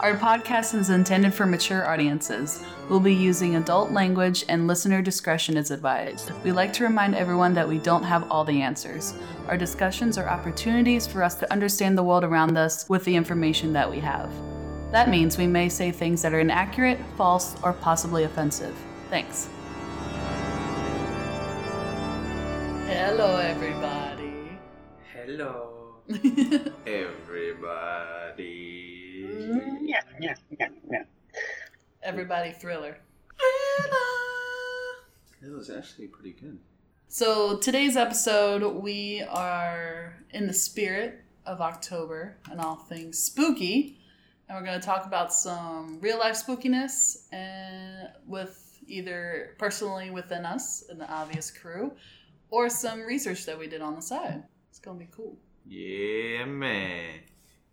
Our podcast is intended for mature audiences. We'll be using adult language and listener discretion is advised. We like to remind everyone that we don't have all the answers. Our discussions are opportunities for us to understand the world around us with the information that we have. That means we may say things that are inaccurate, false, or possibly offensive. Thanks. Hello, everybody. Hello, everybody. Mm. Yeah, yeah, yeah, yeah. everybody thriller. It was actually pretty good. So, today's episode, we are in the spirit of October and all things spooky. And we're going to talk about some real life spookiness and with either personally within us and the ABVIUS crew or some research that we did on the side. It's going to be cool. Yeah, man.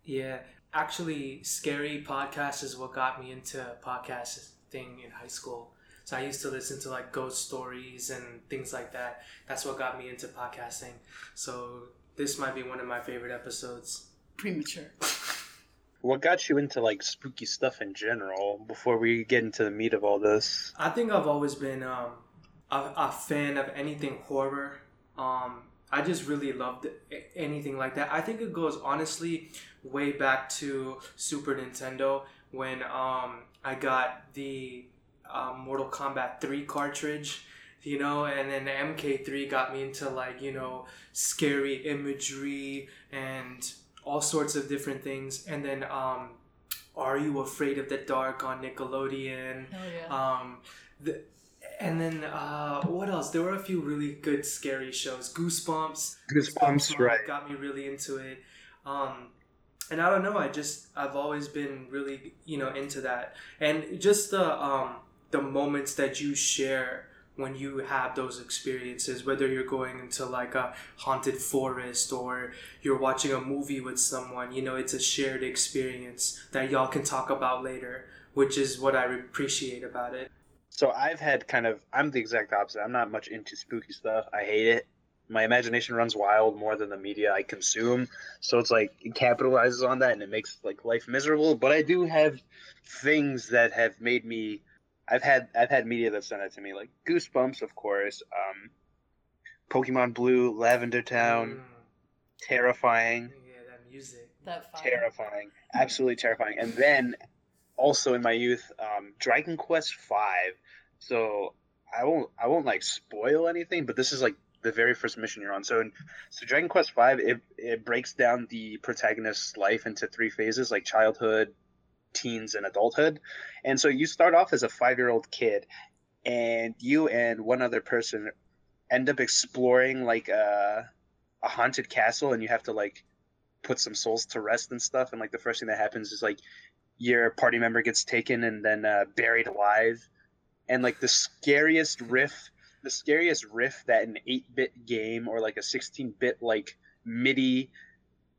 Yeah, actually, scary podcast is what got me into podcasting in high school. So I used to listen to like ghost stories and things like that. That's what got me into podcasting. So this might be one of my favorite episodes. Premature. What got you into like spooky stuff in general before we get into the meat of all this? I think I've always been um, a, a fan of anything horror. Um, I just really loved anything like that. I think it goes honestly way back to Super Nintendo when um, I got the um, Mortal Kombat 3 cartridge, you know, and then the MK3 got me into like, you know, scary imagery and all sorts of different things. And then um, Are You Afraid of the Dark on Nickelodeon? Hell yeah. Um, the, and then uh, what else? There were a few really good scary shows. Goosebumps. Goosebumps, right. Got me really into it. Um, and I don't know. I just I've always been really you know into that, and just the um, the moments that you share when you have those experiences, whether you're going into like a haunted forest or you're watching a movie with someone, you know, it's a shared experience that y'all can talk about later, which is what I appreciate about it. So I've had kind of I'm the exact opposite. I'm not much into spooky stuff. I hate it. My imagination runs wild more than the media I consume. So it's like it capitalizes on that and it makes like life miserable. But I do have things that have made me I've had I've had media that's done that to me, like Goosebumps, of course, um, Pokemon Blue, Lavender Town, Mm, terrifying. yeah, that music. That fire. terrifying, absolutely terrifying. And then also in my youth, um, Dragon Quest Five. So I won't I won't like spoil anything, but this is like the very first mission you're on. So in, so Dragon Quest Five it it breaks down the protagonist's life into three phases, like childhood, teens, and adulthood. And so you start off as a five year old kid, and you and one other person end up exploring like a a haunted castle, and you have to like put some souls to rest and stuff. And like the first thing that happens is like your party member gets taken and then uh, buried alive. And like the scariest riff, the scariest riff that an 8-bit game or like a 16-bit like MIDI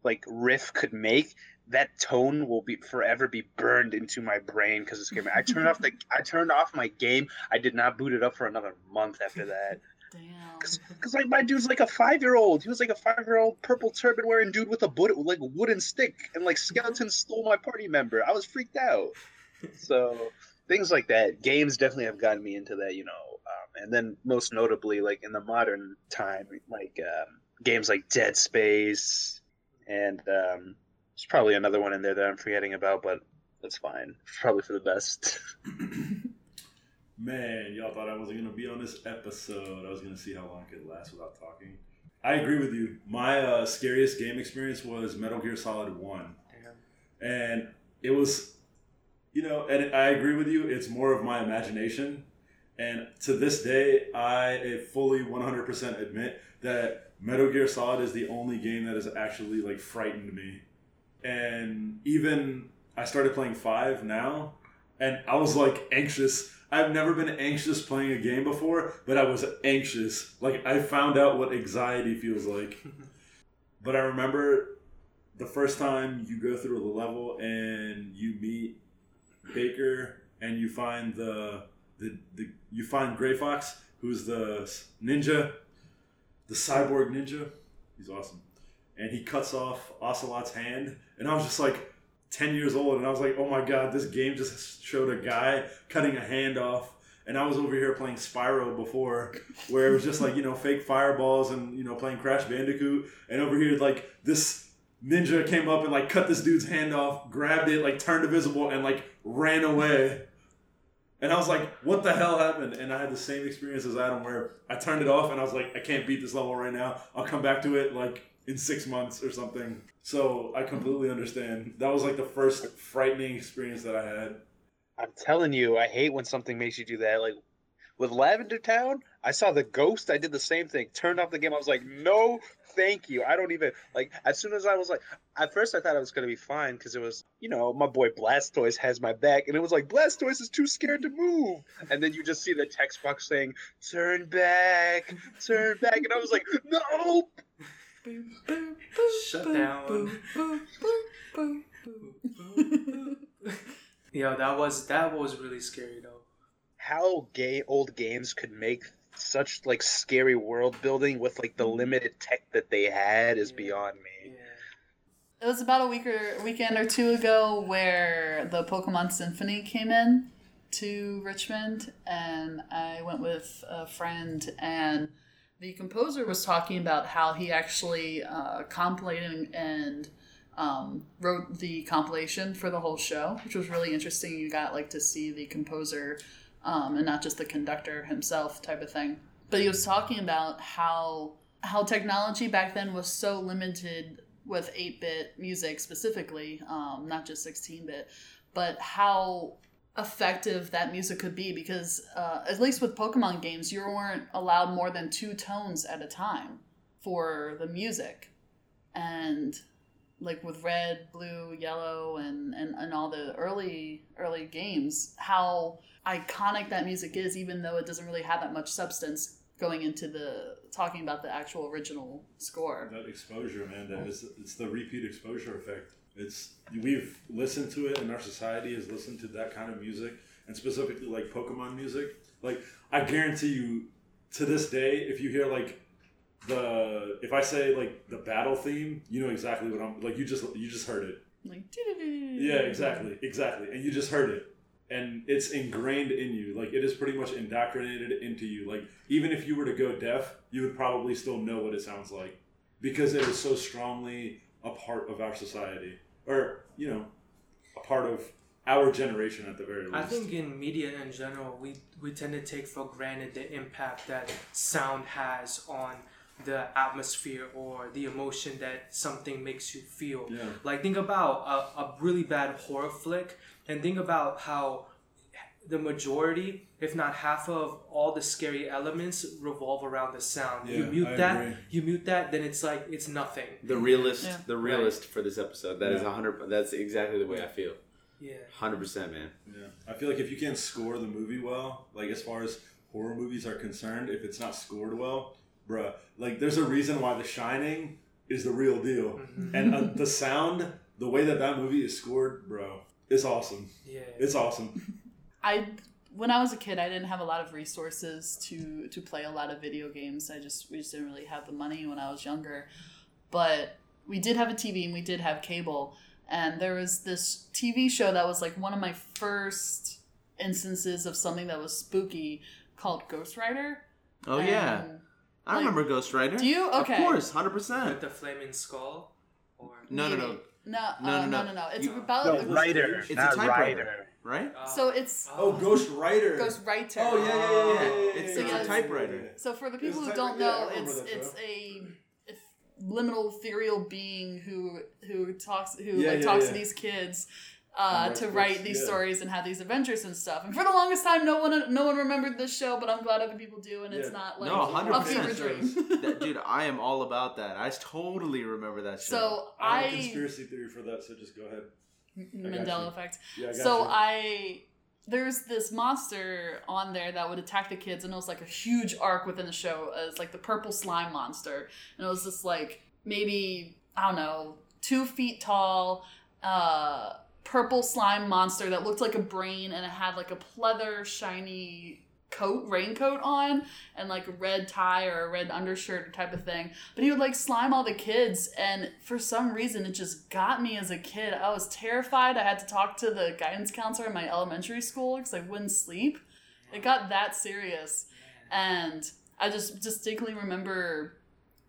like riff could make, that tone will be forever be burned into my brain because it's scary. I turned off the I turned off my game. I did not boot it up for another month after that. Damn. Because like my dude's like a five year old. He was like a five year old purple turban wearing dude with a boot like wooden stick, and like skeletons stole my party member. I was freaked out. So things like that. Games definitely have gotten me into that, you know. And then most notably, like in the modern time, like um, games like Dead Space, and um, there's probably another one in there that I'm forgetting about, but that's fine. Probably for the best. Man, y'all thought I wasn't gonna be on this episode. I was gonna see how long I could last without talking. I agree with you. My uh, scariest game experience was Metal Gear Solid One, Damn. and it was, you know, and I agree with you. It's more of my imagination, and to this day, I fully 100% admit that Metal Gear Solid is the only game that has actually like frightened me. And even I started playing five now, and I was like anxious. I've never been anxious playing a game before, but I was anxious. Like I found out what anxiety feels like. but I remember the first time you go through the level and you meet Baker and you find the the, the you find Gray Fox, who's the ninja, the cyborg ninja. He's awesome. And he cuts off Ocelot's hand, and I was just like, 10 years old, and I was like, oh my god, this game just showed a guy cutting a hand off. And I was over here playing Spyro before, where it was just like, you know, fake fireballs and, you know, playing Crash Bandicoot. And over here, like, this ninja came up and, like, cut this dude's hand off, grabbed it, like, turned invisible, and, like, ran away. And I was like, what the hell happened? And I had the same experience as Adam where I turned it off and I was like, I can't beat this level right now. I'll come back to it like in six months or something. So I completely understand. That was like the first frightening experience that I had. I'm telling you, I hate when something makes you do that. Like with Lavender Town, I saw the ghost. I did the same thing. Turned off the game. I was like, no, thank you. I don't even like. As soon as I was like, at first I thought I was gonna be fine because it was, you know, my boy Blastoise has my back, and it was like Blastoise is too scared to move. And then you just see the text box saying, "Turn back, turn back," and I was like, no. Shut down. Yo, that was that was really scary though. How gay old games could make such like scary world building with like the limited tech that they had is Yeah. beyond me. Yeah. It was about a week or weekend or two ago where the Pokemon Symphony came in to Richmond, and I went with a friend, and the composer was talking about how he actually uh, compilated and um, wrote the compilation for the whole show, which was really interesting. You got like to see the composer um, and not just the conductor himself, type of thing. But he was talking about how how technology back then was so limited with 8-bit music specifically um, not just 16-bit but how effective that music could be because uh, at least with pokemon games you weren't allowed more than two tones at a time for the music and like with red blue yellow and, and, and all the early early games how iconic that music is even though it doesn't really have that much substance going into the talking about the actual original score That exposure, man, that is it's the repeat exposure effect. It's we've listened to it and our society has listened to that kind of music and specifically like Pokemon music. Like I guarantee you to this day, if you hear like the if I say like the battle theme, you know exactly what I'm like you just you just heard it. like Yeah, exactly, exactly. And you just heard it. And it's ingrained in you. Like it is pretty much indoctrinated into you. Like even if you were to go deaf, you would probably still know what it sounds like. Because it is so strongly a part of our society. Or, you know, a part of our generation at the very least. I think in media in general, we we tend to take for granted the impact that sound has on the atmosphere or the emotion that something makes you feel. Yeah. Like think about a, a really bad horror flick, and think about how the majority, if not half of all the scary elements revolve around the sound. Yeah, you mute I that, agree. you mute that, then it's like it's nothing. The realist, Yeah. the realist for this episode. That is Yeah. a hundred. That's exactly the way I feel. Yeah. Hundred percent, man. Yeah. I feel like if you can't score the movie well, like as far as horror movies are concerned, if it's not scored well, bruh, like there's a reason why The Shining is the real deal. Mhm. And uh, the sound, the way that that movie is scored, bro, it's awesome. Yeah. It's awesome. I when I was a kid, I didn't have a lot of resources to to play a lot of video games. I just we just didn't really have the money when I was younger. But we did have a TV and we did have cable, and there was this TV show that was like one of my first instances of something that was spooky called Ghost Rider. Oh yeah, And- I like- remember Ghost Rider. Do you? Okay. Of course, hundred With percent. the flaming skull, or No, no, Maybe. no. No, uh, No, no, no, no. no, no. It's You- about No, it was- writer, It's a typewriter. writer. Right? Uh, So it's Oh, Ghost Rider. Ghost Writer. Oh yeah, yeah, yeah, yeah, yeah, yeah, It's- yeah, it's yeah, a typewriter. So for the people who don't know, remember it's it's a liminal ethereal being who who talks who Yeah, like yeah, talks yeah. to these kids And uh, to write these yeah. stories and have these adventures and stuff. And for the longest time, no one no one remembered this show, but I'm glad other people do, and it's not like No, a 100%. fever dream. That, dude, I am all about that. I totally remember that show. so I have a I conspiracy theory for that, so just go ahead. Mandela effect. Yeah, I got So you. I there's this monster on there that would attack the kids, and it was like a huge arc within the show. It's like the purple slime monster, and it was just like maybe I don't know, two feet tall, uh, purple slime monster that looked like a brain, and it had like a pleather shiny coat, raincoat on, and like a red tie or a red undershirt type of thing. But he would like slime all the kids, and for some reason, it just got me as a kid. I was terrified. I had to talk to the guidance counselor in my elementary school because I wouldn't sleep. It got that serious, and I just distinctly remember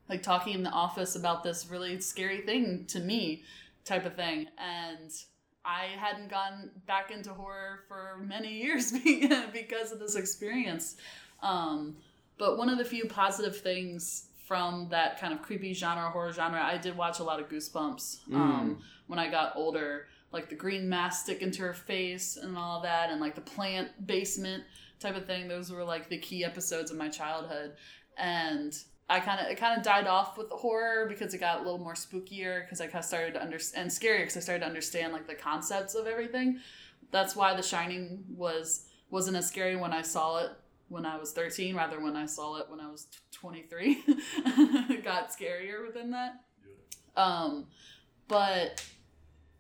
like talking in the office about this really scary thing to me type of thing and i hadn't gone back into horror for many years because of this experience. Um, but one of the few positive things from that kind of creepy genre horror genre i did watch a lot of goosebumps um, when i got older. Like the green mask sticking to her face and all that and like the plant basement type of thing. Those were like the key episodes of my childhood. And I kind of it kind of died off with the horror because it got a little more spookier because I kind of started to understand and scarier because I started to understand like the concepts of everything. That's why The Shining was wasn't as scary when I saw it when I was 13 rather when I saw it when I was 23. it got scarier within that. Um, but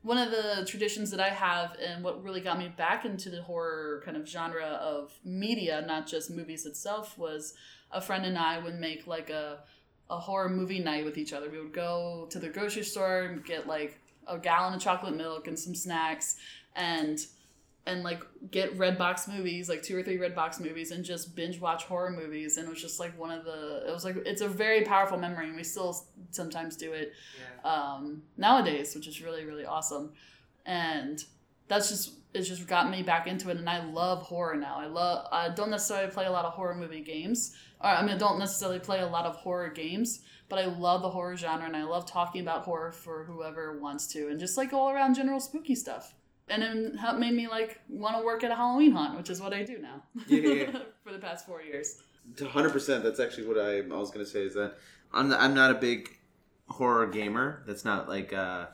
one of the traditions that I have and what really got me back into the horror kind of genre of media, not just movies itself, was a friend and I would make like a a horror movie night with each other. We would go to the grocery store and get like a gallon of chocolate milk and some snacks and and like get red box movies, like two or three red box movies, and just binge watch horror movies. And it was just like one of the. It was like it's a very powerful memory, and we still sometimes do it Yeah. um, nowadays, which is really really awesome. And that's just it's just got me back into it, and I love horror now. I love. I don't necessarily play a lot of horror movie games, or I mean, I don't necessarily play a lot of horror games, but I love the horror genre, and I love talking about horror for whoever wants to, and just like all around general spooky stuff. And it made me like want to work at a Halloween haunt, which is what I do now. Yeah, yeah, for the past four years. hundred percent. That's actually what I, I was gonna say. Is that I'm I'm not a big horror gamer. That's not like uh,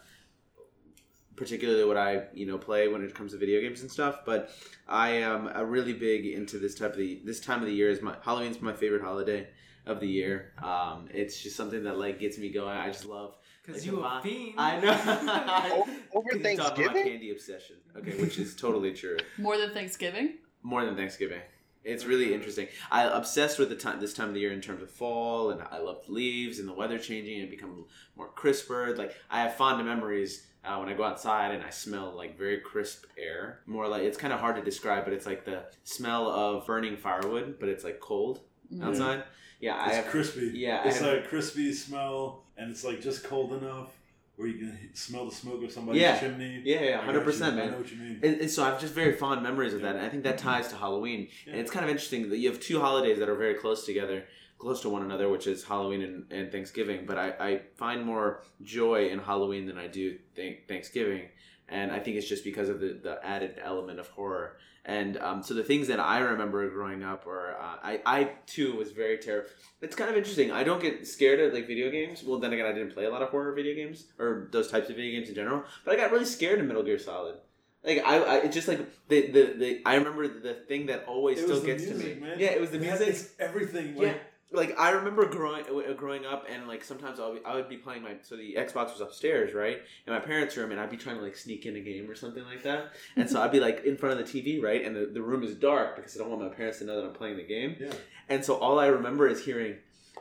particularly what I you know play when it comes to video games and stuff. But I am a really big into this type of the this time of the year. Is my Halloween's my favorite holiday of the year. Um, it's just something that like gets me going. I just love. Because like, you the a fiend. I know. O- over 'Cause you talk about my candy obsession. Okay, which is totally true. More than Thanksgiving. More than Thanksgiving. It's really interesting. I obsessed with the time this time of the year in terms of fall, and I love leaves and the weather changing and become more crisper. Like I have fond memories uh, when I go outside and I smell like very crisp air. More like it's kind of hard to describe, but it's like the smell of burning firewood, but it's like cold Mm. outside. Yeah, I It's have. crispy. yeah, I it's have- like crispy smell, and it's like just cold enough where you can smell the smoke of somebody's Yeah. chimney. Yeah, yeah, hundred percent, I know what you mean. And, and so I have just very fond memories of that, and I think that ties to Halloween. And it's kind of interesting that you have two holidays that are very close together, close to one another, which is Halloween and, and Thanksgiving. But I, I find more joy in Halloween than I do th- Thanksgiving, and I think it's just because of the, the added element of horror. And um, so the things that I remember growing up, or uh, I, I too was very terrified. It's kind of interesting. I don't get scared at like video games. Well, then again, I didn't play a lot of horror video games or those types of video games in general. But I got really scared in Metal Gear Solid. Like I, I it's just like the, the the I remember the thing that always It still gets music, to me. man. Yeah, it was the music. It's everything. Yeah, Like, I remember growing uh, growing up, and like sometimes I would, I would be playing my so the Xbox was upstairs, right, in my parents' room, and I'd be trying to like sneak in a game or something like that, and so I'd be like in front of the TV, right, and the, the room is dark because I don't want my parents to know that I'm playing the game, yeah. and so all I remember is hearing,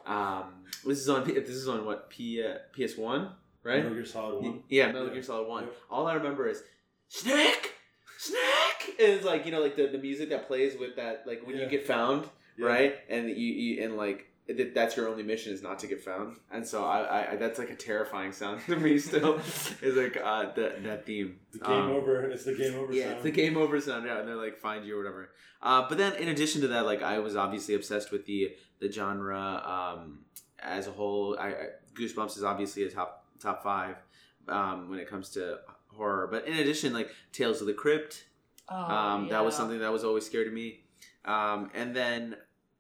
um, this is on this is on what P uh, PS One, right? Metal Gear Solid One. Yeah, Metal Yeah. Gear Solid One. Yep. All I remember is snack, snack. And it's like you know, like the, the music that plays with that, like when you get found, Yeah. right? And you, you and like that that's your only mission is not to get found. And so I, I, I that's like a terrifying sound to me. Still, is like uh, that that theme. The game Um, over. It's the game over yeah, sound. it's the game over sound. Yeah, and they're like find you or whatever. Uh, but then in addition to that, like I was obviously obsessed with the the genre um, as a whole. I, I Goosebumps is obviously a top top five um, when it comes to horror. But in addition, like Tales of the Crypt, Oh, um, that was something that was always scary to me. Um, and then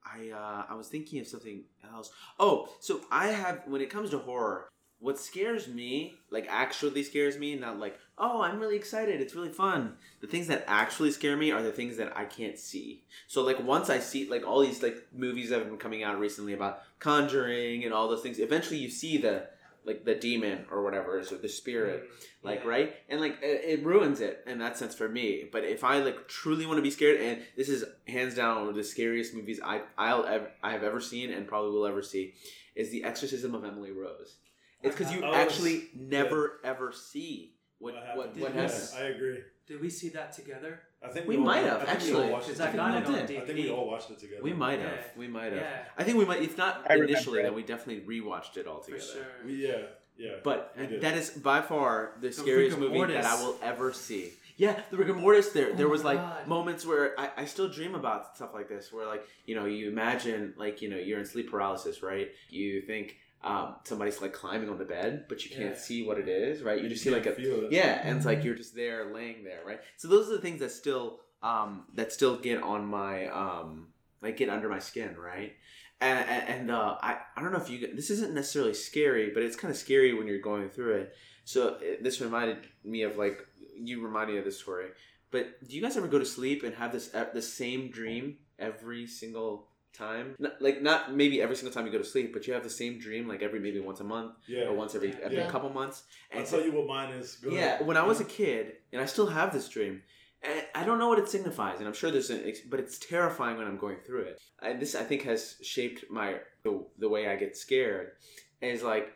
I uh, I was thinking of something else. Oh, so I have when it comes to horror, what scares me, like actually scares me, not like oh I'm really excited, it's really fun. The things that actually scare me are the things that I can't see. So like once I see like all these like movies that have been coming out recently about Conjuring and all those things, eventually you see the like the demon or whatever is or the spirit mm, like Yeah. right and like it, it ruins it in that sense for me but if i like truly want to be scared and this is hands down one of the scariest movies i i'll ever i have ever seen and probably will ever see is the exorcism of emily rose it's because you I actually oh, never ever see what What what, happened? what Yeah, has I agree. Did we see that together? I think We all- might have, I think we actually, all watched it Because I think got we it on. DVD. I think we all watched it together. we might Yeah. have we might have Yeah, i think we might if not I initially it. then we definitely rewatched it all for together sure. We, yeah, yeah. But that is by far the scariest rigor movie that. I will ever see. Yeah, the rigor mortis. There, Oh there my was like God. moments where I, I still dream about stuff like this, where like you know you imagine like you know you're in sleep paralysis, right? You think um, somebody's like climbing on the bed, but you can't Yeah. see what it is, right? You just see like a feel it. yeah, and it's like you're just there laying there, right? So those are the things that still um that still get on my um like get under my skin, right? And and, and uh, I I don't know if you this isn't necessarily scary, but it's kind of scary when you're going through it. So it, this reminded me of like you reminded me of this story. But do you guys ever go to sleep and have this the same dream every single time? Not, like not maybe every single time you go to sleep, but you have the same dream like every maybe once a month Yeah. or once every, Yeah. every Yeah. couple months. I'll tell you what mine is. Go Yeah, ahead. when I was a kid, and I still have this dream, and I don't know what it signifies, and I'm sure there's an, but it's terrifying when I'm going through it. And this, I think, has shaped my the, the way I get scared. Is like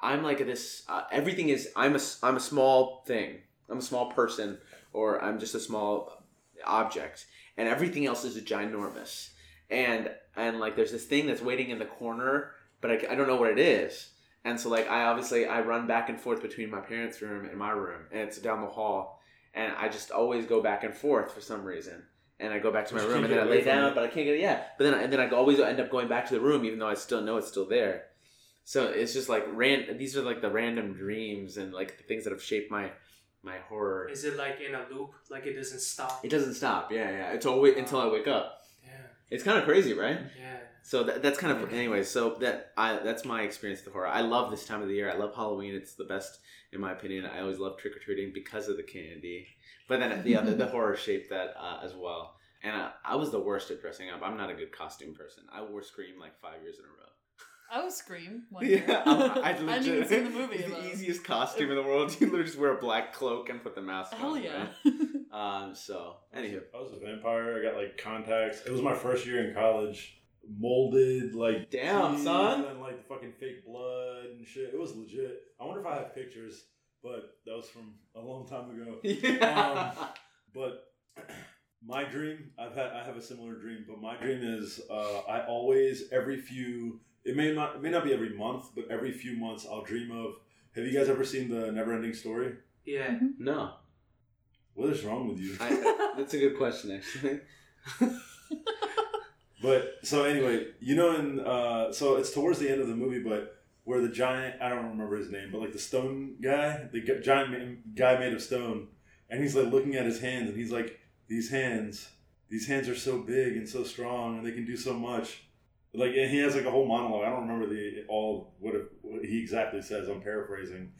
I'm like this. Uh, everything is I'm a s- I'm a small thing. I'm a small person, or I'm just a small object, and everything else is ginormous. And and like there's this thing that's waiting in the corner, but I, I don't know what it is. And so like I obviously I run back and forth between my parents' room and my room, and it's down the hall, and I just always go back and forth for some reason. And I go back to my room, and then I lay down, it. but I can't get it. yeah. But then I, and then I always end up going back to the room, even though I still know it's still there. So it's just like ran. These are like the random dreams and like the things that have shaped my my horror. Is it like in a loop? Like it doesn't stop? It doesn't stop. Yeah, yeah. It's always until I wake up. Yeah, It's kind of crazy, right? yeah. So that, that's kind of anyway. So that I that's my experience with the horror. I love this time of the year. I love Halloween. It's the best in my opinion. I always love trick or treating because of the candy. But then the other the horror shaped that uh, as well. And I, I was the worst at dressing up. I'm not a good costume person. I wore Scream like five years in a row. I was Scream one year. Yeah, I, I, I didn't even see the movie. It's the easiest costume in the world. You literally just wear a black cloak and put the mask Hell on. yeah. right? Um. So, anywho, I was a vampire. I got like contacts. It was my first year in college. Molded like Damn, son. and like the fucking fake blood and shit. It was legit. I wonder if I have pictures, but that was from a long time ago. yeah. But my dream, I've had, I have a similar dream, but my dream is uh, I always every few. It may not, it may not be every month, but every few months, I'll dream of. Have you guys ever seen the Neverending Story? Yeah. no, What is wrong with you? I, that's a good question actually. But so anyway, you know, in uh, so it's towards the end of the movie, but where the giant I don't remember his name, but like the stone guy, the g- giant ma- guy made of stone, and he's like looking at his hands, and he's like, these hands, these hands are so big and so strong, and they can do so much. Like, and he has like a whole monologue. I don't remember the all what, it, what he exactly says. I'm paraphrasing,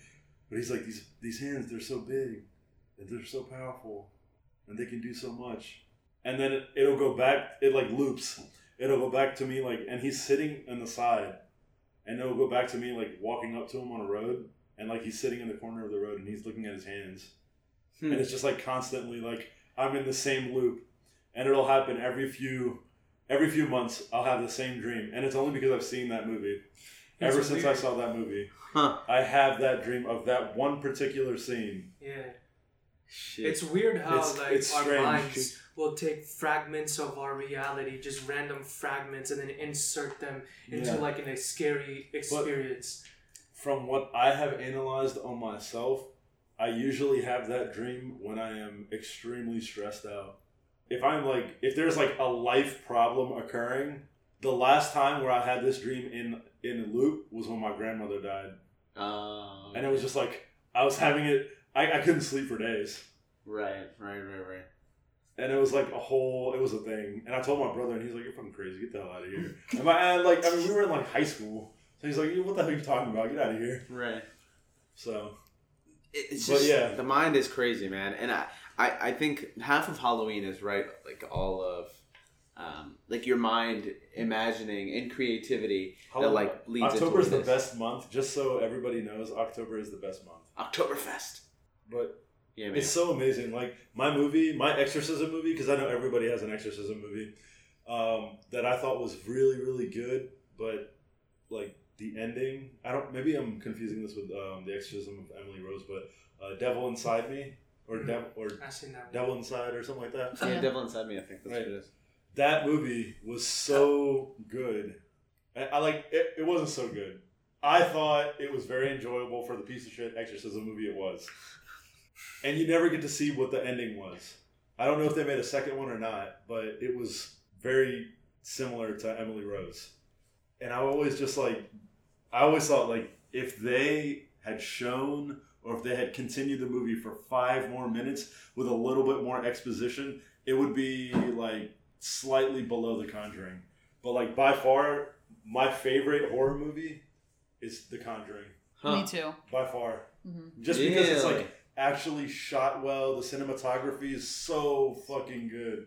but he's like, these these hands, they're so big, and they're so powerful, and they can do so much and then it, it'll go back it like loops it'll go back to me like and he's sitting on the side and it'll go back to me like walking up to him on a road and like he's sitting in the corner of the road and he's looking at his hands Hmm. and it's just like constantly like i'm in the same loop and it'll happen every few every few months i'll have the same dream and it's only because i've seen that movie It's ever since i saw that movie Huh. i have that dream of that one particular scene Yeah. Shit. It's weird how It's- like it's our strange. minds will take fragments of our reality, just random fragments, and then insert them into Yeah. like in a scary experience. from what I have analyzed on myself, I usually have that dream when I am extremely stressed out. If I'm like, if there's like a life problem occurring, the last time where I had this dream in in a loop was when my grandmother died, Oh, and it was just like I was having it. I, I couldn't sleep for days, right, right, right, right. and it was like a whole. It was a thing, and I told my brother, and he's like, "You're fucking crazy. Get the hell out of here." and my, and like, I mean, we were in like high school, so he's like, "What the hell are you talking about? Get out of here." Right. So It- It's But just yeah. the mind is crazy, man. And I, I, I think half of Halloween is right, like all of um, like your mind imagining and creativity that like leads October is the best month. Just so everybody knows, October is the best month. Oktoberfest. But Yeah, man. It's so amazing. Like my movie, my exorcism movie, because I know everybody has an exorcism movie um, that I thought was really, really good. But like the ending, I don't. Maybe I'm confusing this with um, the exorcism of Emily Rose, but uh, Devil Inside Me or Mhm. Devil or I seen that. Devil Inside or something like that. yeah, Yeah. Devil Inside Me. I think that's Right. what it is. That movie was so good. I, I like it. It wasn't so good. I thought it was very enjoyable for the piece of shit exorcism movie it was. And you never get to see what the ending was. I don't know if they made a second one or not, but it was very similar to Emily Rose. And I always just like, I always thought like if they had shown or if they had continued the movie for five more minutes with a little bit more exposition, it would be like slightly below The Conjuring. But like by far, my favorite horror movie is The Conjuring. Huh. Me too. By far, hmm just because it's like actually shot well. The cinematography is so fucking good,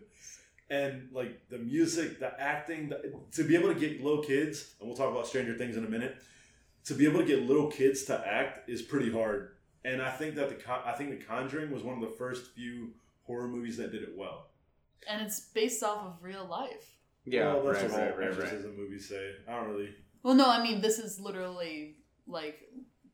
and like the music, the acting, the, to be able to get little kids, and we'll talk about Stranger Things in a minute. To be able to get little kids to act is pretty hard, and I think that the I think The Conjuring was one of the first few horror movies that did it well. And it's based off of real life. Yeah, well, that's right, what all right, right, right. exorcism movies say. I don't really. Well, no, I mean this is literally like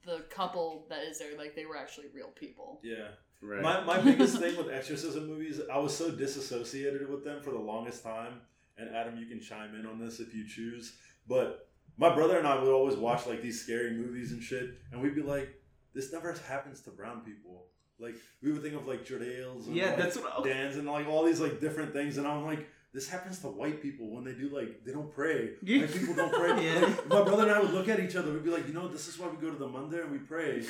the couple that is there. Like they were actually real people. Yeah. Right. My, my biggest thing with exorcism movies, I was so disassociated with them for the longest time. And Adam, you can chime in on this if you choose. But my brother and I would always watch like these scary movies and shit, and we'd be like, "This never happens to brown people." Like we would think of like Jordales, and yeah, like, that's what I Dans, and like all these like different things, and I'm like, this happens to white people when they do like they don't pray. Yeah. Like people don't pray. Yeah. Like, my brother and I would look at each other. We'd be like, you know, this is why we go to the mandir and we pray.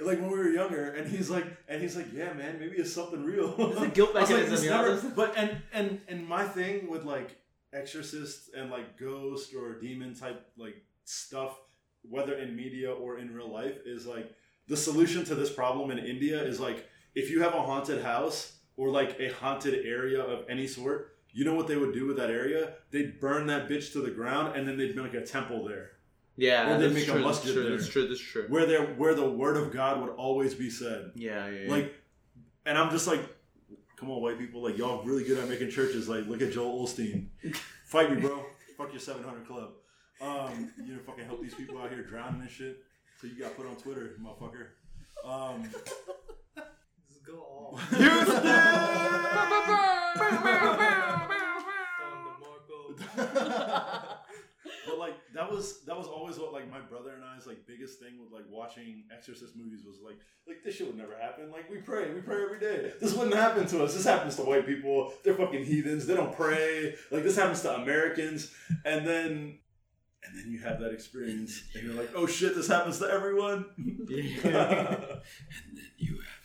like when we were younger, and he's like, and he's like, yeah, man, maybe it's something real. It's a guilt like, mechanism, know? never- but and and and my thing with like exorcists and like ghost or demon type like stuff, whether in media or in real life, is like the solution to this problem in India is like if you have a haunted house or like a haunted area of any sort, you know what they would do with that area? They'd burn that bitch to the ground and then they'd make a temple there. Yeah, Or they'd make a true, that's true, there. that's true, that's true. Where there where the word of God would always be said. Yeah, yeah, yeah. Like and I'm just like, come on, white people, like y'all really good at making churches. Like, look at Joel Osteen. Fight me, bro. Fuck your seven hundred club. Um, you know, fucking help these people out here drowning and shit. So you got put on Twitter, motherfucker. Um, Just go all. but like that was that was always what like my brother and I's like biggest thing with like watching Exorcist movies was like like this shit would never happen. Like we pray, we pray every day. This wouldn't happen to us. This happens to white people. They're fucking heathens. They don't pray. Like this happens to Americans. And then and then you have that experience and you're like, oh shit, this happens to everyone. and then you have that experience.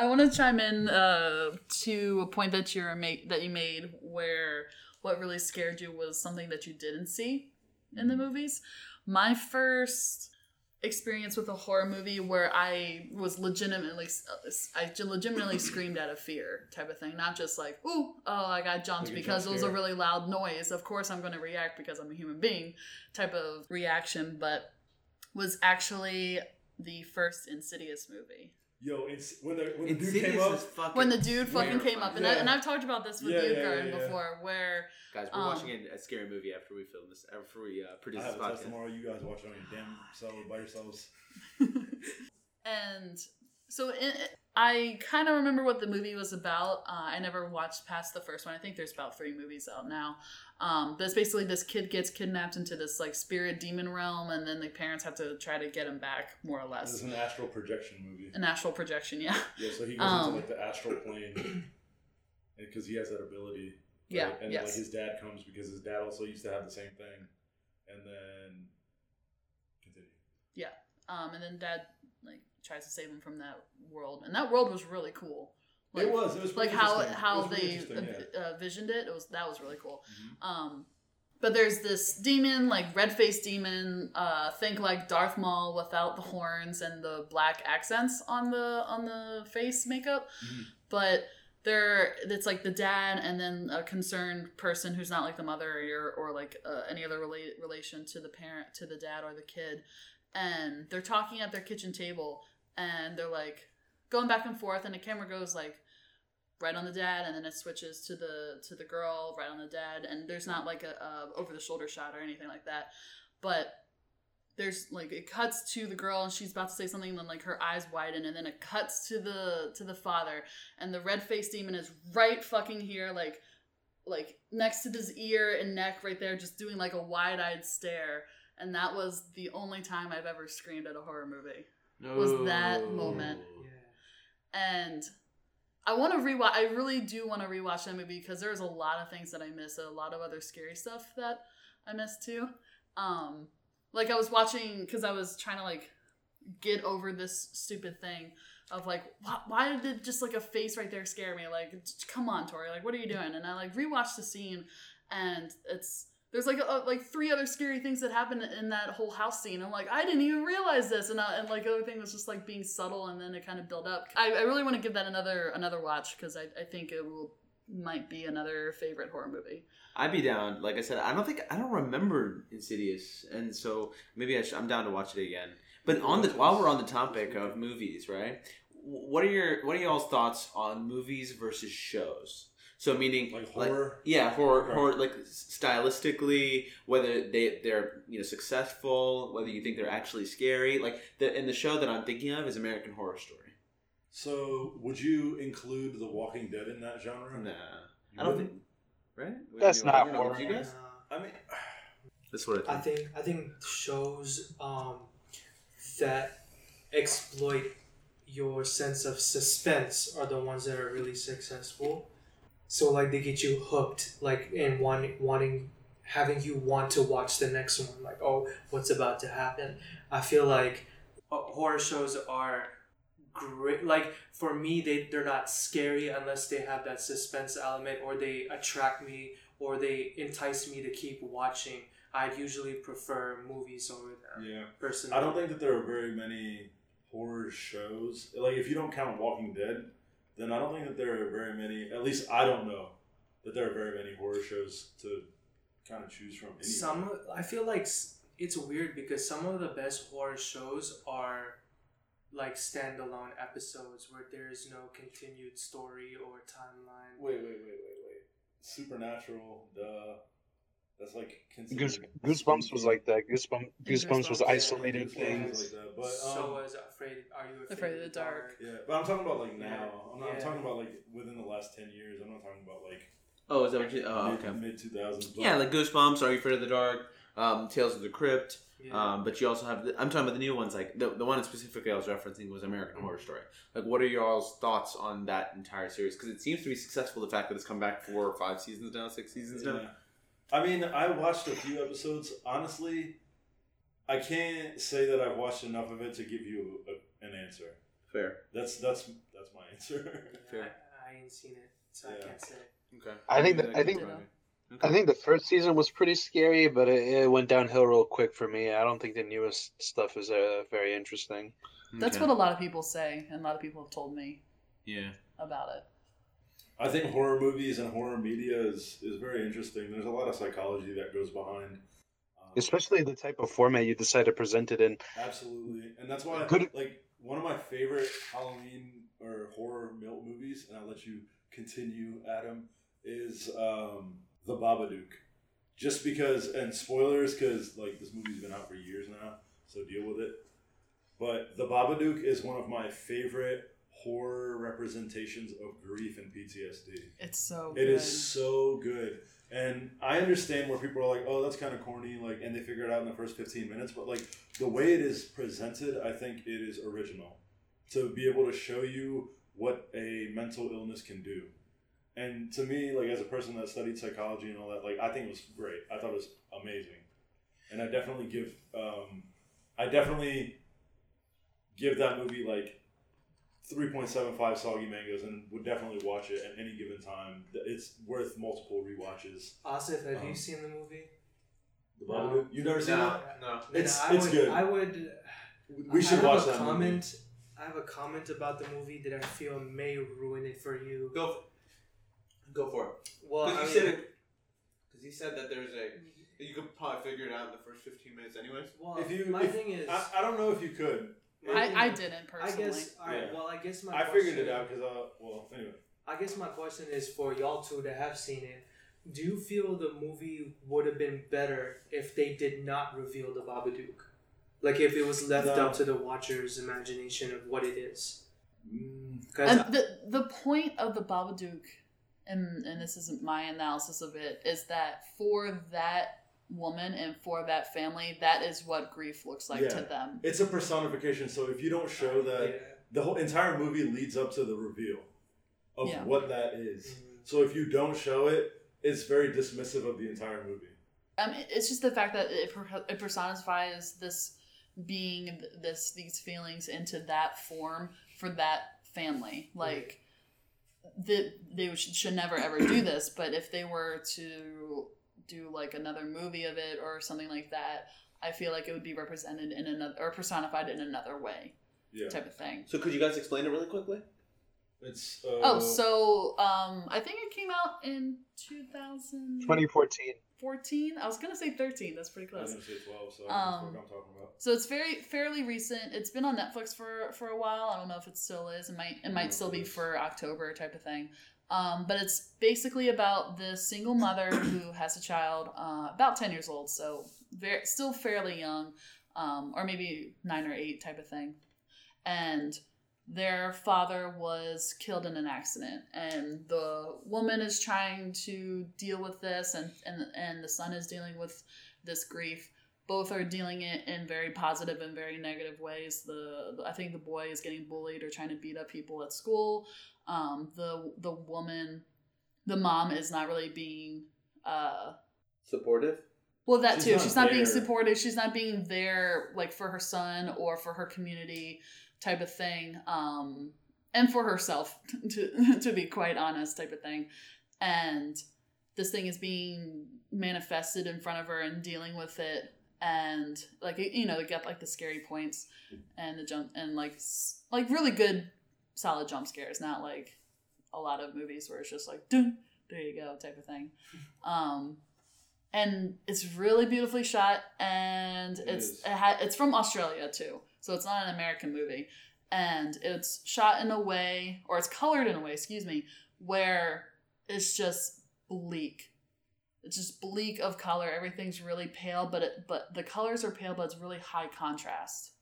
I want to chime in uh, to a point that you ma- that you made where what really scared you was something that you didn't see in the movies. My first experience with a horror movie where I was legitimately I legitimately screamed out of fear type of thing, not just like ooh oh I got jumped a because it was a really loud noise. Of course I'm going to react because I'm a human being type of reaction, but was actually the first Insidious movie. Yo, it's when the when the dude came up. fucking when the dude fucking came up, and, I, and I've talked about this with Yeah, you, yeah, Karan, yeah, yeah. before, where Guys, we're Um, watching a, a scary movie after we film this, after we uh, produce I this have a test podcast. tomorrow. You guys watch it on your damn self by yourselves. and so it, I kind of remember what the movie was about. Uh, I never watched past the first one. I think there's about three movies out now. Um, but it's basically this kid gets kidnapped into this like spirit demon realm, and then the parents have to try to get him back, more or less. This is an astral projection movie. An astral projection, yeah. Yeah, so he goes Um, into like the astral plane because he has that ability. Yeah. And yes. like his dad comes because his dad also used to have the same thing, and then continue. Yeah, um, and then dad tries to save him from that world, and that world was really cool. Like, it was. It was like how how they yeah. uh, visioned it. It was that was really cool. Mhm. Um, but there's this demon, like red faced demon. Uh, think like Darth Maul without the horns and the black accents on the on the face makeup. Mhm. But they're it's like the dad and then a concerned person who's not like the mother or or like uh, any other rela- relation to the parent to the dad or the kid and they're talking at their kitchen table and they're like going back and forth and the camera goes like right on the dad and then it switches to the to the girl right on the dad and there's not like a, a over the shoulder shot or anything like that. But there's like it cuts to the girl and she's about to say something and then like her eyes widen and then it cuts to the to the father and the red faced demon is right fucking here like like next to his ear and neck right there just doing like a wide-eyed stare. And that was the only time i've ever screamed at a horror movie was that moment. Yeah. and I want to rewatch. I really do want to rewatch that movie because there's a lot of things that I miss, a lot of other scary stuff that I missed too. Um, like I was watching because I was trying to like get over this stupid thing of like why, why did just like a face right there scare me? Like come on, Tori, like what are you doing? And I like rewatched the scene, and it's there's like a, like three other scary things that happen in that whole house scene. I'm like, I didn't even realize this, and uh, and like other thing was just like being subtle, and then it kind of built up. I, I really want to give that another another watch because I, I think it will might be another favorite horror movie. I'd be down. Like I said, I don't think I don't remember Insidious, and so maybe I I'm down to watch it again. But on the while we're on the topic of movies, right? What are your what are y'all's thoughts on movies versus shows? So meaning Like horror? yeah, horror, Okay. horror, like stylistically, whether they they're you know successful, whether you think they're actually scary. Like the in the show that I'm thinking of is American Horror Story. So, would you include The Walking Dead in that genre? Nah, You I don't wouldn't? think. Right? That's I not don't know, horror. You guys? Uh, I mean, That's what I think. I think. think I think shows um, that exploit your sense of suspense are the ones that are really successful. So like they get you hooked, like and one wanting having you want to watch the next one. Like oh, what's about to happen? I feel like horror shows are great. Like for me, they they're not scary unless they have that suspense element or they attract me or they entice me to keep watching. I'd usually prefer movies over them. yeah. Personally, I don't think that there are very many horror shows. Like, if you don't count Walking Dead, then I don't think that there are very many. At least I don't know that there are very many horror shows to kind of choose from. Anyway. some. I feel like it's weird because some of the best horror shows are like standalone episodes where there is no continued story or timeline. Wait, wait, wait, wait, wait. Supernatural, duh. That's like. Goose, Goosebumps was like that. Goosebumps, Goosebumps was Goosebumps, yeah. isolated Goosebumps things. like that. But, so um, was afraid. Are you afraid, Afraid of the dark. yeah, but I'm talking about like now. I'm, not, I'm talking about like within the last ten years. I'm not talking about like Oh, is that what you? Oh, mid, okay. mid 2000s. Yeah, like Goosebumps, Are You Afraid of the Dark, um, Tales of the Crypt. Yeah. Um, but you also have the, I'm talking about the new ones. Like the the one specifically I was referencing was American Horror Story. Like, what are y'all's thoughts on that entire series? Because it seems to be successful. The fact that it's come back four or five seasons now, six seasons now. Yeah. I mean, I watched a few episodes. Honestly, I can't say that I've watched enough of it to give you a, an answer. Fair. That's that's that's my answer. Fair. I, I ain't seen it, so I can't say. Okay. I think Maybe that- I think- can- I think the first season was pretty scary, but it, it went downhill real quick for me. I don't think the newest stuff is uh, very interesting. That's Okay. what a lot of people say, and a lot of people have told me Yeah. about it. I think horror movies and horror media is is very interesting. There's a lot of psychology that goes behind. Um, Especially the type of format you decide to present it in. Absolutely, and that's why Good- like one of my favorite Halloween or horror mil- movies, and I'll let you continue, Adam, is um, The Babadook. Just because, and spoilers, because like this movie's been out for years now, so deal with it. But The Babadook is one of my favorite horror representations of grief and PTSD. It's so It good. is so good. And I understand where people are like, oh, that's kind of corny, like, and they figure it out in the first 15 minutes. But, like, the way it is presented, I think it is original. To be able to show you what a mental illness can do. And to me, like, as a person that studied psychology and all that, like, I think it was great. I thought it was amazing. And I definitely give, um, I definitely give that movie, like, 3.75 soggy mangoes and would definitely watch it at any given time. It's worth multiple rewatches. Asif, have you Um, seen the movie? The Babadook. You've never seen No, that? no. Then It's- I it's would, good. I would. We should I have watch a that comment. I have a comment about the movie that I feel may ruin it for you. Go. Go for it. Well, Because I mean, said it. Because he said that there's a. You could probably figure it out in the first 15 minutes, anyways. well, If you- my if- thing is, I, I don't know if you could. My thing I, I didn't I personally. guess. All right. Yeah. Well, I guess my. I figured question- it out because, uh, well, anyway. I guess my question is for y'all two that have seen it. Do you feel the movie would have been better if they did not reveal the Babadook? Like if it was left No. up to the watcher's imagination of what it is? Mm, Because And the the point of the Babadook, and and this isn't my analysis of it, is that for that woman and for that family, that is what grief looks like Yeah. to them. it's a personification, so if you don't show that, the whole entire movie leads up to the reveal of Yeah. what that is. Mhm. So if you don't show it, it's very dismissive of the entire movie. Um, it's just the fact that it, it personifies this being, this these feelings into that form for that family. Like, the, they should, should never ever do this, but if they were to do like another movie of it or something like that, I feel like it would be represented in another or personified in another way, Yeah. type of thing. So could you guys explain it really quickly? It's uh, Oh, so um, I think it came out in 2014. 14? I was gonna say 13. That's pretty I close. didn't say twelve, so Um, I what I'm talking about. So it's very fairly recent. It's been on Netflix for for a while. I don't know if it still is. It might it might still be for October type of thing. Um, but it's basically about this single mother who has a child uh, about ten years old, so very still fairly young, um, or maybe nine or eight type of thing, and their father was killed in an accident and the woman is trying to deal with this and and, and the son is dealing with this grief both are dealing it in very positive and very negative ways. The- I think the boy is getting bullied or trying to beat up people at school. Um, the the woman, the mom is not really being uh, Supportive. well that She's too. not she's not being supportive. She's not being there like for her son or for her community type of thing. Um, and for herself to to be quite honest type of thing. And this thing is being manifested in front of her and dealing with it and like you know they get like the scary points and the jump and like like really good solid jump scares not like a lot of movies where it's just like Dun, there you go type of thing. Um and it's really beautifully shot and It it's it ha- it's from australia too so it's not an american movie. And it's shot in a way or it's colored in a way excuse me where it's just bleak. It's just bleak of color. Everything's really pale but it but the colors are pale but it's really high contrast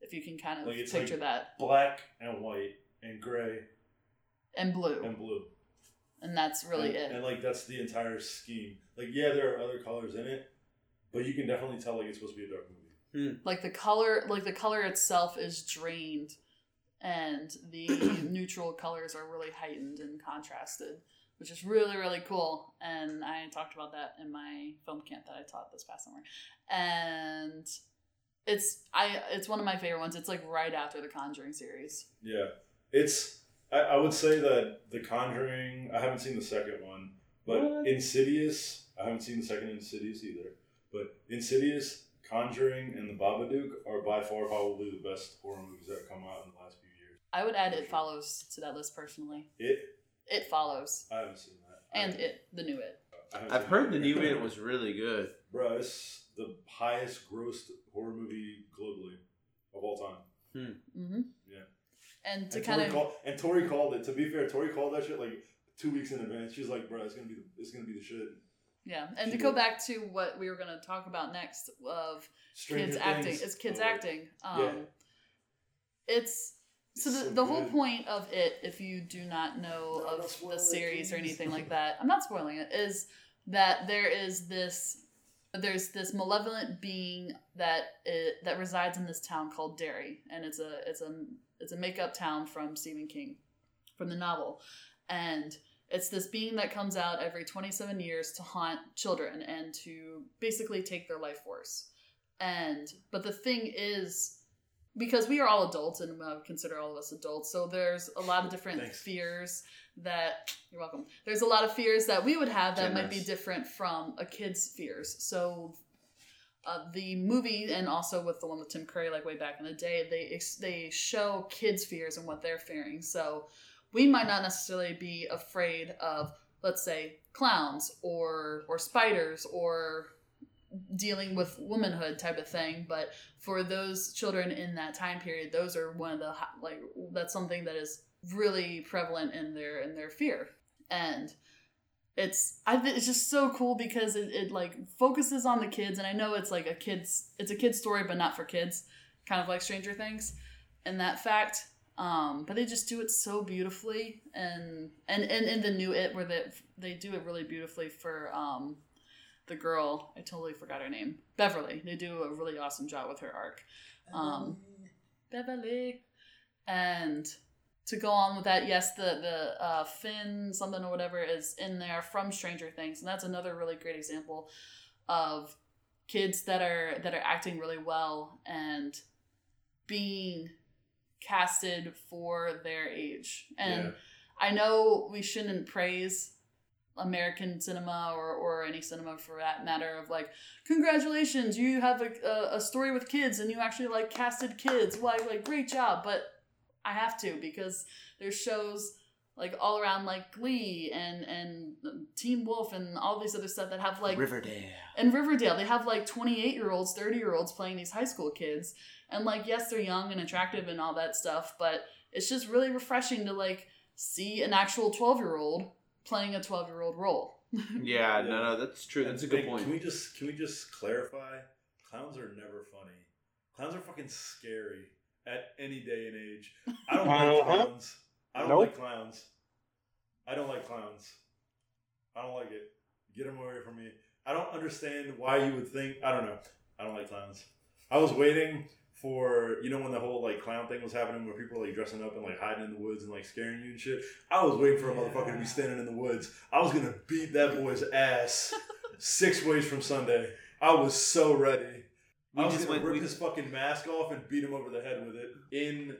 if you can kind of Like, picture like- that. Black and white and gray and blue. and blue. and that's really and, it. And like that's the entire scheme. Like yeah, there are other colors in it, but you can definitely tell like it's supposed to be a dark movie. Hmm. like the color like the color itself is drained and the neutral colors are really heightened and contrasted which is really really cool. And i talked about that in my film camp that i taught this past summer. And it's i it's one of my favorite ones. It's like right after the conjuring series. Yeah, it's. I, I would say that The Conjuring. I haven't seen the second one, but What? Insidious. I haven't seen the second Insidious either. But Insidious, Conjuring, and The Babadook are by far probably the best horror movies that have come out in the last few years. i would add it follows to that list personally It. it follows I haven't seen that. and it the new it I haven't I've seen heard the new It was really good. Bro, it's the highest grossed horror movie globally of all time. mm-hmm Yeah. And to And kind Tori, of called, and Tori called it. To be fair, Tori called that shit like two weeks in advance. She's like, "Bro, it's gonna be the, it's gonna be the shit." yeah and She to go did. back to what we were going to talk about next of Stranger kids Things. acting. It's kids Oh, acting. Um, Yeah. It's so the, so the whole point of it, if you do not know No, of the series or anything like that, I'm not spoiling it. Is that there is this there's this malevolent being that it, that resides in this town called Derry, and it's a it's a it's a make up town from Stephen King, from the novel, and it's this being that comes out every 27 years to haunt children and to basically take their life force. And but the thing is, because we are all adults and would consider all of us adults, so there's a lot of different Thanks. fears that you're welcome. There's a lot of fears that we would have that might be different from a kid's fears. So uh, the movie and also with the one with Tim Curry, like way back in the day, they they show kids' fears and what they're fearing. So we might not necessarily be afraid of let's say clowns or or spiders or dealing with womanhood type of thing but for those children in that time period those are one of the like that's something that is really prevalent in their in their fear and it's I th- it's just so cool because it, it like focuses on the kids and I know it's like a kids it's a kid's story but not for kids kind of like Stranger Things and that fact. Um but they just do it so beautifully and and and in the new it where they they do it really beautifully for um the girl I totally forgot her name Beverly. They do a really awesome job with her arc. Um Beverly. And to go on with that, yes, the the uh, Finn something or whatever is in there from Stranger Things, and that's another really great example of kids that are that are acting really well and being casted for their age. And Yeah. I know we shouldn't praise American cinema or, or any cinema for that matter of like congratulations you have a, a, a story with kids and you actually like casted kids like like great job but I have to because there's shows like all around like Glee and and Teen Wolf and all these other stuff that have like Riverdale. and Riverdale they have like 28 year olds 30 year olds playing these high school kids and like yes they're young and attractive and all that stuff but it's just really refreshing to like see an actual 12 year old playing a 12 year old role Yeah, no, no, that's true. That's a good point. Can we just can we just clarify? Clowns are never funny. Clowns are fucking scary at any day and age. I don't like Uh-huh. clowns. I don't Nope. like clowns. I don't like clowns. I don't like it. Get them away from me. I don't understand why you would think. I don't know. I don't like clowns. I was waiting for you know when the whole like clown thing was happening where people were like dressing up and like hiding in the woods and like scaring you and shit. I was waiting for a motherfucker to be standing in the woods. I was gonna beat that boy's ass six ways from Sunday. I was so ready. We I was just gonna went- rip we- his fucking mask off and beat him over the head with it. In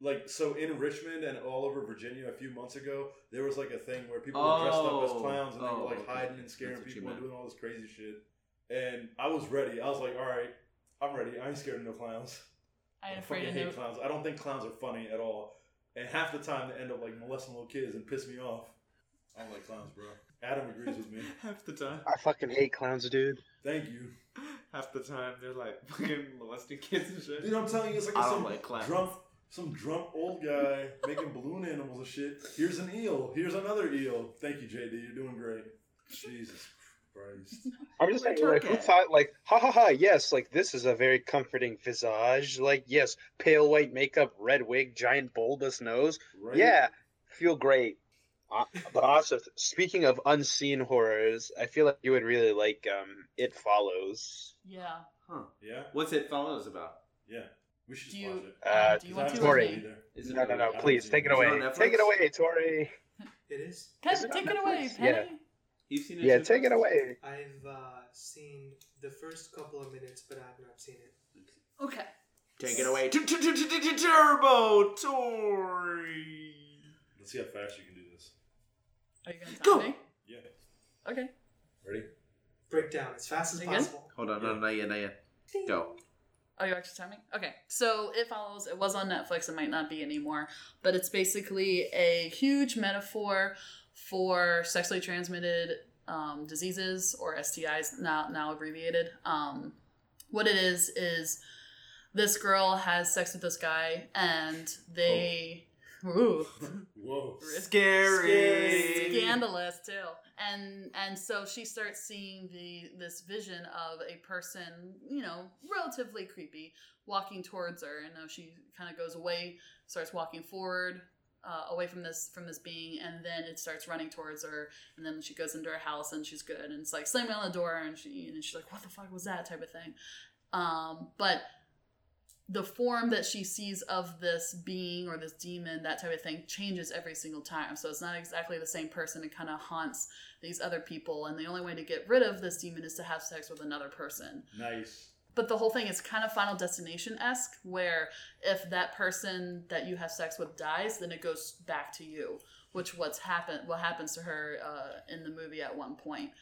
like so in Richmond and all over Virginia a few months ago, there was like a thing where people were dressed up as Oh. clowns and they Oh, were like oh, okay. hiding and scaring That's people and doing all this crazy shit. And I was ready. I was like, all right, I'm ready. I ain't scared of no clowns. I ain't I fucking hate no clowns. I don't think clowns are funny at all. And half the time they end up like molesting little kids and piss me off. I don't like clowns, bro. Adam agrees with me. Half the time. I fucking hate clowns, dude. Thank you. Half the time they're like fucking molesting kids and shit. Dude, I'm telling you, it's like I some like drunk, some drunk old guy making balloon animals and shit. Here's an eel. Here's another eel. Thank you, JD. You're doing great. Jesus Christ. I'm just Like saying, like, who thought, like, ha ha ha, yes, like, this is a very comforting visage. Like, yes, pale white makeup, red wig, giant bulbous nose. Right? Yeah, feel great. Uh, but also, speaking of unseen horrors, I feel like you would really like um, It Follows. yeah Huh. Yeah. What's it follows about? Yeah. We should just Do you- watch it. Uh, do you want to Because I or haven't Tori. seen it either. Is it No, no, no, I please, take it it. away. It Take it away, Tori. It is. Pen, Is it take it away Netflix? penny You've seen it? Yeah, take it away. I've uh, seen the first couple of minutes, but I have not seen it. okay Take it away. Turbo Tori. Let's see how fast you can do this. Are you gonna Go! me Yeah. okay Ready? Breakdown as fast as Again? possible. Hold on, no, not yet, not yet. Go. Are you actually timing? Okay. So it follows. It was on Netflix. It might not be anymore, but it's basically a huge metaphor for sexually transmitted um, diseases or STIs, now now abbreviated. Um, what it is is this girl has sex with this guy, and they. Ooh. Whoa. Scary. scandalous too. And and so she starts seeing the this vision of a person you know relatively creepy walking towards her. And now she kind of goes away starts walking forward uh, away from this from this being. And then it starts running towards her. And then she goes into her house and she's good. And it's like slamming on the door. And she and she's like what the fuck was that? type of thing. Um but the form that she sees of this being or this demon, that type of thing, changes every single time. So it's not exactly the same person. It kind of haunts these other people. And the only way to get rid of this demon is to have sex with another person. Nice. But the whole thing is kind of Final Destination esque, where if that person that you have sex with dies, then it goes back to you, which what's happened, what happens to her uh, in the movie at one point,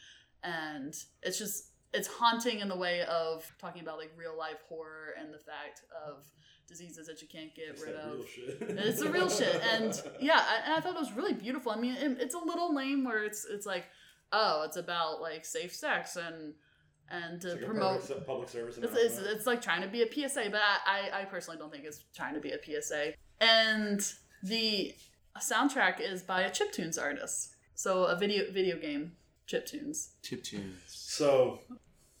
and it's just it's haunting in the way of talking about like real life horror and the fact of diseases that you can't get It's rid of. real shit. it's the real shit. And yeah I, and I thought it was really beautiful. I mean it, it's a little lame where it's it's like oh it's about like safe sex and and to like promote public, public service it's, it's, it's like trying to be a psa but I, I i personally don't think it's trying to be a psa and the soundtrack is by a chiptunes artist. So a video video game chiptunes Chip tunes. So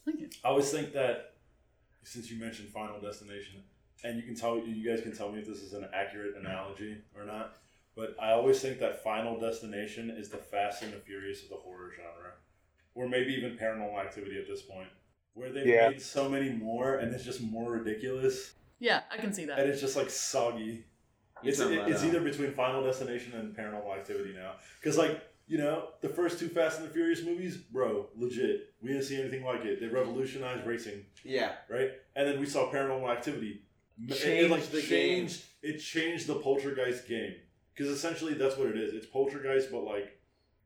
I always think that since you mentioned Final Destination, and you can tell you guys can tell me if this is an accurate analogy or not, but I always think that Final Destination is the Fast and the Furious of the horror genre, or maybe even Paranormal Activity at this point, where they've Yeah. made so many more and it's just more ridiculous yeah i can see that. and it's just like soggy. You It's, it- it's uh, either between Final Destination and Paranormal Activity now. Because, like, you know, the first two Fast and the Furious movies, bro, legit. We didn't see anything like it. They revolutionized racing, Yeah. right? And then we saw Paranormal Activity. M- it- it, Changed like, the changed, It changed the Poltergeist game. Because essentially that's what it is. It's Poltergeist, but, like,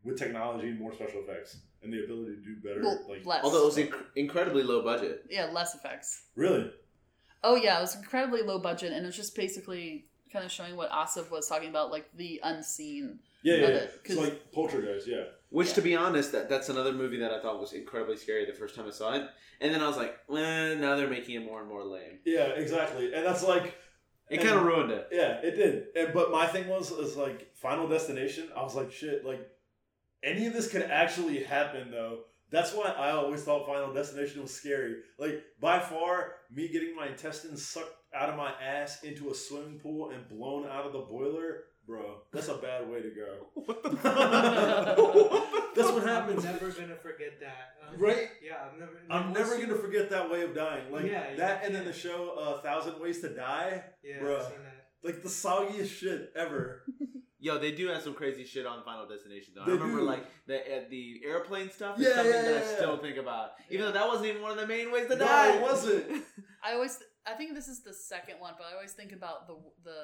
with technology and more special effects. And the ability to do better. well, like, less Although it was inc- incredibly low budget. yeah less effects really? Oh yeah, it was incredibly low budget, and it was just basically kind of showing what Asif was talking about, like the unseen. Yeah, yeah. Love yeah. it, 'cause- So, like, Poltergeist, yeah. Which, Yeah. to be honest, that that's another movie that I thought was incredibly scary the first time I saw it, and then I was like, well, now they're making it more and more lame. Yeah, exactly. And that's like. It kind of ruined it. Yeah, it did. And, but my thing was is like Final Destination. I was like, shit, like any of this could actually happen though. That's why I always thought Final Destination was scary. Like by far, me getting my intestines sucked out of my ass into a swimming pool and blown out of the boiler, bro. That's a bad way to go. That's what happens. I'm never gonna forget that. Um, Right? Yeah, I'm never. I'm once never you- gonna forget that way of dying. Like Yeah, you that, and then the show uh, Thousand Ways to Die. Yeah, Bruh. I've seen that. Like the soggiest shit ever. Yo, they do have some crazy shit on Final Destination. Though I remember do. like the uh, the airplane stuff is Yeah, something yeah, that I still think about, even though that wasn't even one of the main ways to No, die. it wasn't. I always, I think this is the second one, but I always think about the the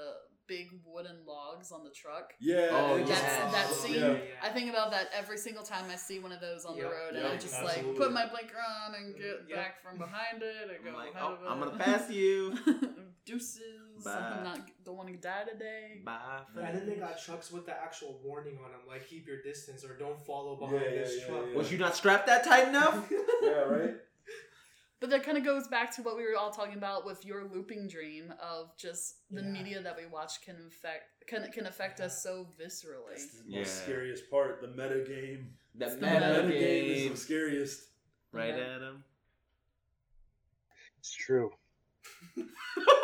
big wooden logs on the truck. Yeah. Oh, it That's yeah. that scene. Yeah. I think about that every single time I see one of those on the Yep. road, and I just absolutely. like put my blinker on and get Yep. back from behind it. I go oh, I'm like, oh, it. I'm gonna pass you. Deuces. Bye. I'm not don't want to die today. Bye. And then they got trucks with the actual warning on them, like keep your distance or don't follow behind yeah, this yeah, truck. yeah. Was you not strapped that tight enough? yeah, right. But that kind of goes back to what we were all talking about with your looping dream of just the Yeah. media that we watch can affect can can affect us so viscerally. That's the Yeah. most scariest part. The meta game. the It's the meta meta Meta game is the scariest. right, Okay. Adam? It's true.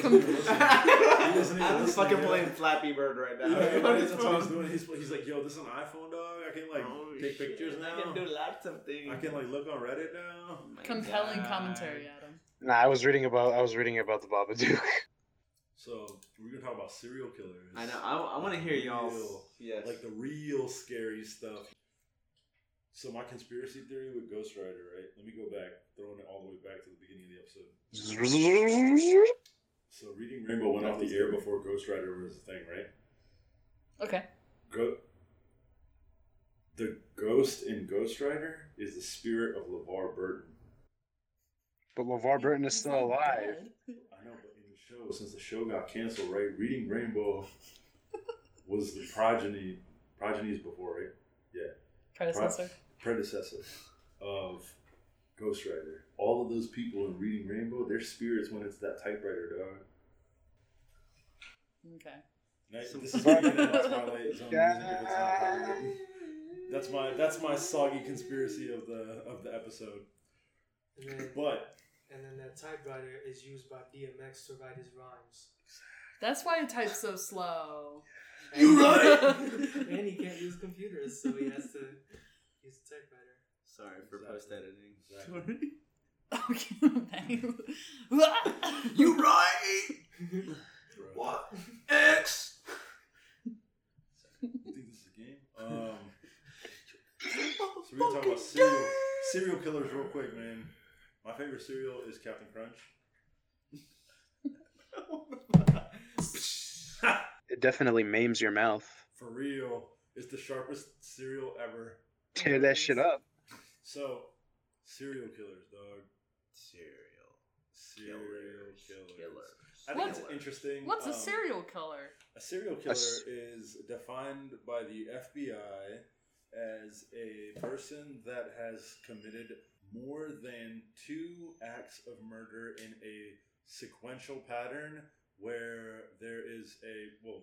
Com- doesn't even I'm just fucking playing Flappy Bird right now. Yeah, On that's what he's doing. He's, he's like, yo, this is an iPhone, dog. I can like Oh, take shit. pictures now. I can do lots of things. I can like look on Reddit now. Oh Compelling God. commentary, Adam. Nah, I was reading about I was reading about the Babadook. So we're gonna talk about serial killers. I know. I, I want to hear y'all. Yes. like the real scary stuff. So my conspiracy theory with Ghostwriter, right? Let me go back, throwing it all the way back to the beginning of the episode. So Reading Rainbow went off the air before Ghostwriter was a thing, right? Okay. Go- the ghost in Ghostwriter is the spirit of LeVar Burton. but LeVar Burton is still alive. I know, but in the show, since the show got canceled, right? Reading Rainbow was the progeny, progenies before, right? Yeah. Predecessor. Predecessor of Ghostwriter. All of those people in Reading Rainbow, their spirits went into that typewriter, dog. Okay. Now, Some- this is gonna get into Twilight Zone music if it's not copyrighted. That's my that's my soggy conspiracy of the of the episode. And then, But and then that typewriter is used by DMX to write his rhymes. That's why he types so slow. You right. and he can't use computers, so he has to use the typewriter. Sorry for Exactly. post editing. Exactly. Okay. you right? What? X. You think this is a game? Um, so we're gonna talk about serial serial killers real quick, man. My favorite cereal is Captain Crunch. It definitely maims your mouth. For real, it's the sharpest cereal ever. Tear that shit up. So, serial killers, dog. Cereal. Serial Killers. killers. Killers. I think What's- it's interesting. What's a um, serial killer? A serial killer s- is defined by the FBI as a person that has committed more than two acts of murder in a sequential pattern where there is a well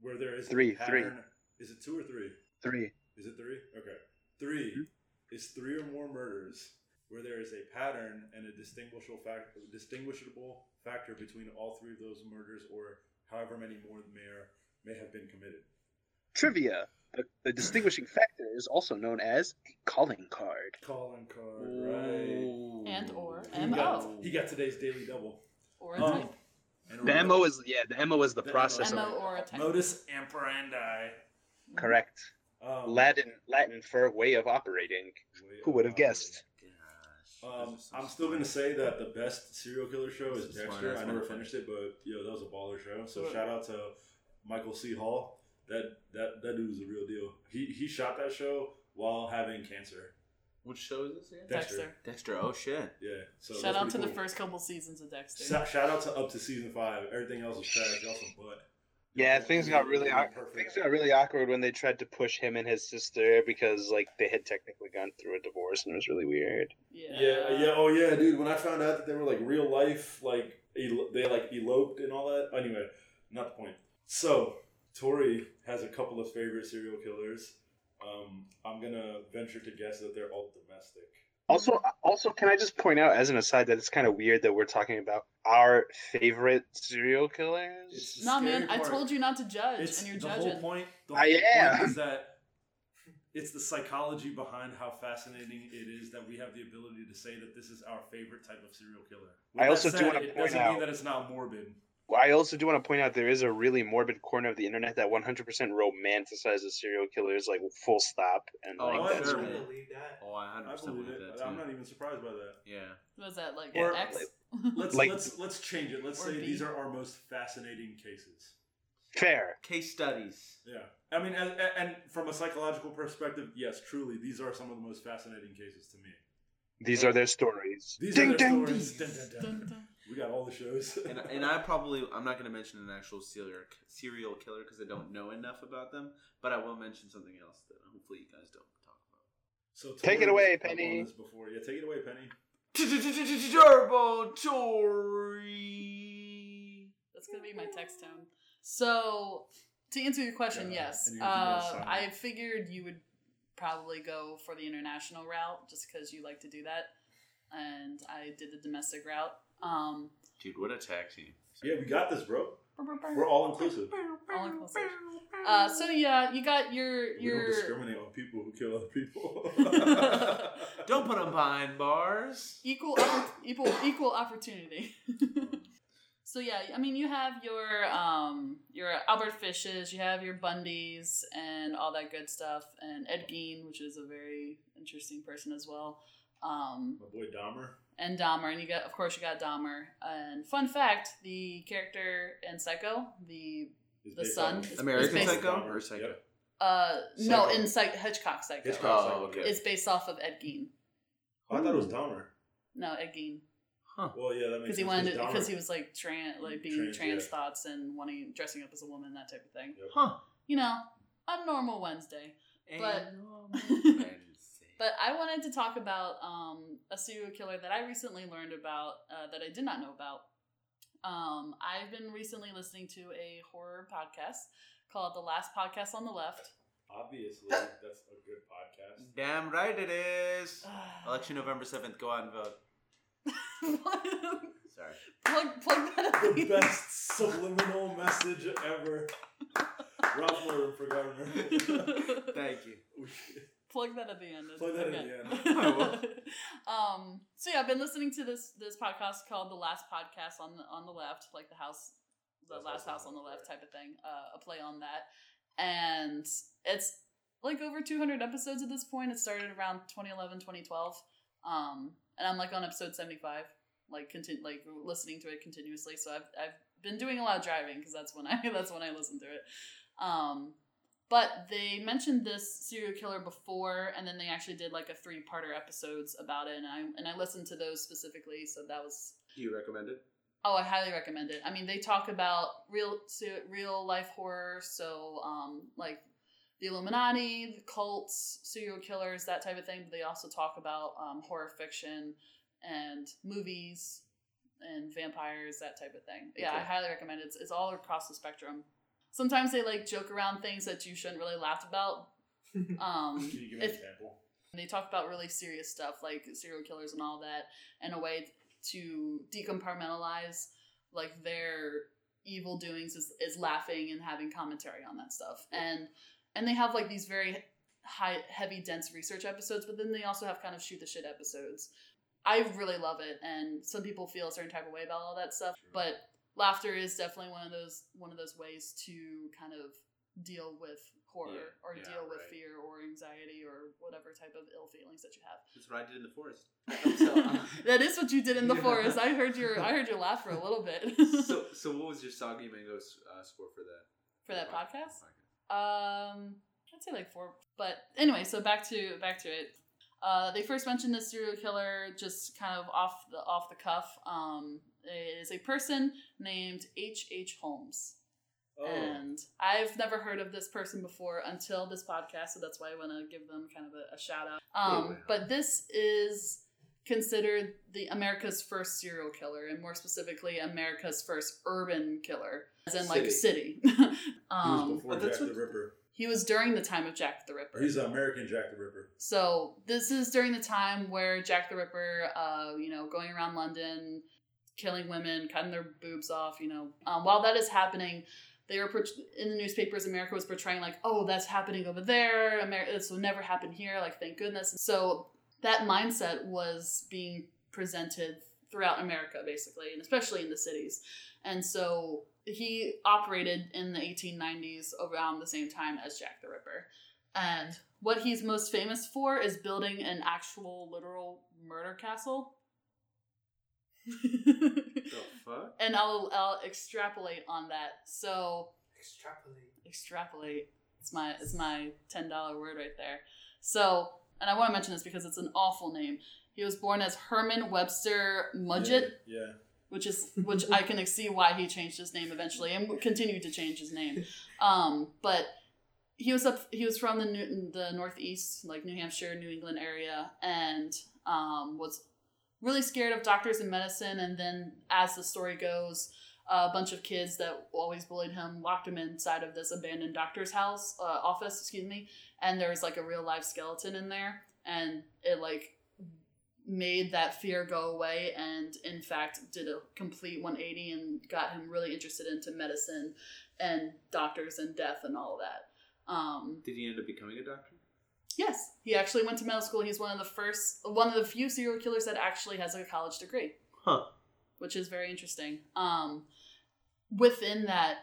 where there is Three, a pattern. Is it two or three? Three. Is it three? Okay. 3 is three or more murders where there is a pattern and a distinguishable factor, distinguishable factor between all three of those murders, or however many more may or may have been committed. Trivia. The, the distinguishing factor is also known as a calling card. Calling card, right? And or He MO. got, he got today's daily double. Or a Um, type. And The MO is yeah, the MO is the The process MO or a type. modus operandi. correct. Um, Latin Latin for way of operating. way Who would have of guessed? Um, I'm still gonna say that the best serial killer show is Dexter. I never finished it, but yo, that was a baller show. So Cool. shout out to Michael C. Hall. That that that dude was a real deal. He he shot that show while having cancer. Which show is this again? Dexter. Dexter. Dexter. Oh shit. Yeah. So Shout out to pretty the first couple seasons of Dexter. Shout, shout out to up to season five. Everything else was trash. Y'all some butt. Yeah, things got really Perfect. awkward. Things got really awkward when they tried to push him and his sister because like they had technically gone through a divorce and it was really weird. yeah. Yeah, yeah, oh yeah, dude. When I found out that they were like real life, like el- they like eloped and all that. Anyway, not the point. So Tori has a couple of favorite serial killers. Um, I'm gonna venture to guess that they're all domestic. Also, also, can I just point out as an aside that it's kind of weird that we're talking about our favorite serial killers? It's the Nah, scary man, I told you not to judge, It's and you're the judging. whole point. The whole yeah. point is that it's the psychology behind how fascinating it is that we have the ability to say that this is our favorite type of serial killer. With I that also do wanna it point doesn't out- mean that it's not morbid. I also do want to point out there is a really morbid corner of the internet that 100% romanticizes serial killers, like full stop, and Oh, like I that's sure, I man. believe that. Oh, I I 100% believe believe it. that I'm not even surprised by that. Yeah. Was that like Or- X? Let's Like- let's let's change it. Let's say B. these are our most fascinating cases. fair. Case studies. Yeah, I mean, and, and from a psychological perspective, yes, truly, these are some of the most fascinating cases to me. These are their stories. These Ding, are their ding, stories. ding. Dun, dun, dun. Dun, dun. We got all the shows. and, and I probably I'm not going to mention an actual serial serial killer because I don't know enough about them, but I will mention something else that hopefully you guys don't talk about. so Take it away, was up on Penny. this Before, yeah, take it away, Penny. Turbo Tori. That's gonna be my text tone. So, to answer your question, Yeah, yes, and you're gonna uh, I figured you would probably go for the international route just because you like to do that, and I did the domestic route. Um, Dude, what a tag team. Yeah, we got this, bro. We're all inclusive. all inclusive. Uh, so yeah, you got your We don't discriminate on people who kill other people. Don't put them behind bars. equal equal equal opportunity. so yeah, I mean you have your um your Albert Fishes, you have your Bundys and all that good stuff, and Ed Gein, which is a very interesting person as well. Um, My boy Dahmer. And Dahmer, and you got of course you got Dahmer. And fun fact, the character in Psycho, the is The son is- American based- Psycho or Psycho? Yep. uh no in Psych- Hitchcock Psycho. Hitchcock Oh, okay. It's based off of Ed Gein. Oh, I thought it was Dahmer. No, Ed Gein. Huh. Well, yeah, that makes because he wanted because he was like trans like being trans, Trans, yeah. thoughts and wanting dressing up as a woman that type of thing Yep. Huh. you know a normal wednesday But- Wednesday. but i wanted to talk about um, a serial killer that i recently learned about uh, that i did not know about um, i've been recently listening to a horror podcast called the last podcast on the left Obviously, that's a good podcast. Damn right it is. Election November 7th. Go out and vote. Sorry. plug, plug that up The best subliminal message ever. Ralph Lauren for governor. Thank you. Plug that at the end. Plug that at the end. um. So yeah, I've been listening to this this podcast called "The Last Podcast on the on the Left," like the house, the Last last House house on the left type of thing. Uh, a play on that, and it's like over 200 episodes at this point. It started around 2011, 2012. Um, and I'm like on episode 75, like continue like listening to it continuously. So I've I've been doing a lot of driving because that's when I that's when I listen to it. Um, but they mentioned this serial killer before, and then they actually did like a three parter episodes about it, and I and I listened to those specifically. So that was Do you recommend it? Oh, I highly recommend it. I mean, they talk about real real life horror, so um, like the Illuminati, the cults, serial killers, that type of thing. But they also talk about um, horror fiction and movies and vampires, that type of thing. Yeah, I highly recommend it. It's, it's all across the spectrum. Sometimes they like joke around things that you shouldn't really laugh about. Um, Can you give me if- an example? they talk about really serious stuff like serial killers and all that in a way to decompartmentalize like their evil doings is, is laughing and having commentary on that stuff and and they have like these very high heavy dense research episodes but then they also have kind of shoot the shit episodes i really love it and some people feel a certain type of way about all that stuff Sure. but laughter is definitely one of those one of those ways to kind of deal with horror Yeah, or yeah, deal with right. fear or anxiety or whatever type of ill feelings that you have That's what I did in the forest. So, that is what you did in the Yeah. forest. I heard your I heard your laugh for a little bit so, so what was your soggy mango uh, score for that? for that podcast. podcast? Um, I'd say like four. But anyway, so back to back to it. Uh, they first mentioned the serial killer just kind of off the off the cuff. Um, it is a person named H. H. Holmes. Oh, And I've never heard of this person before until this podcast, so that's why I want to give them kind of a, a shout out. Um, Yeah. But this is considered the America's first serial killer, and more specifically, America's first urban killer, as in like city. he was um, before Jack what- the Ripper. he was during the time of Jack the Ripper. He's an American Jack the Ripper. So this is during the time where Jack the Ripper, uh, you know, going around London, killing women, cutting their boobs off. You know, um, while that is happening, they were in the newspapers. America was portraying like, oh, that's happening over there. America, this will never happen here. Like, thank goodness. So that mindset was being presented throughout America, basically, and especially in the cities. And so he operated in the 1890s around the same time as Jack the Ripper. And what he's most famous for is building an actual literal murder castle. The fuck? and I'll I'll extrapolate on that. So Extrapolate. extrapolate. It's my it's my ten dollar word right there. So and I want to mention this because it's an awful name. He was born as Herman Webster Mudgett, Yeah. which is which I can see why he changed his name eventually and continued to change his name. Um, but he was up. He was from the New, the Northeast, like New Hampshire, New England area, and um, was really scared of doctors and medicine. And then, as the story goes, a bunch of kids that always bullied him locked him inside of this abandoned doctor's house uh, office. Excuse me, and there was like a real life skeleton in there, and it like made that fear go away and in fact did a complete 180 and got him really interested into medicine and doctors and death and all that um, Did he end up becoming a doctor? Yes he actually went to medical school he's one of the first one of the few serial killers that actually has a college degree Huh. which is very interesting um, within that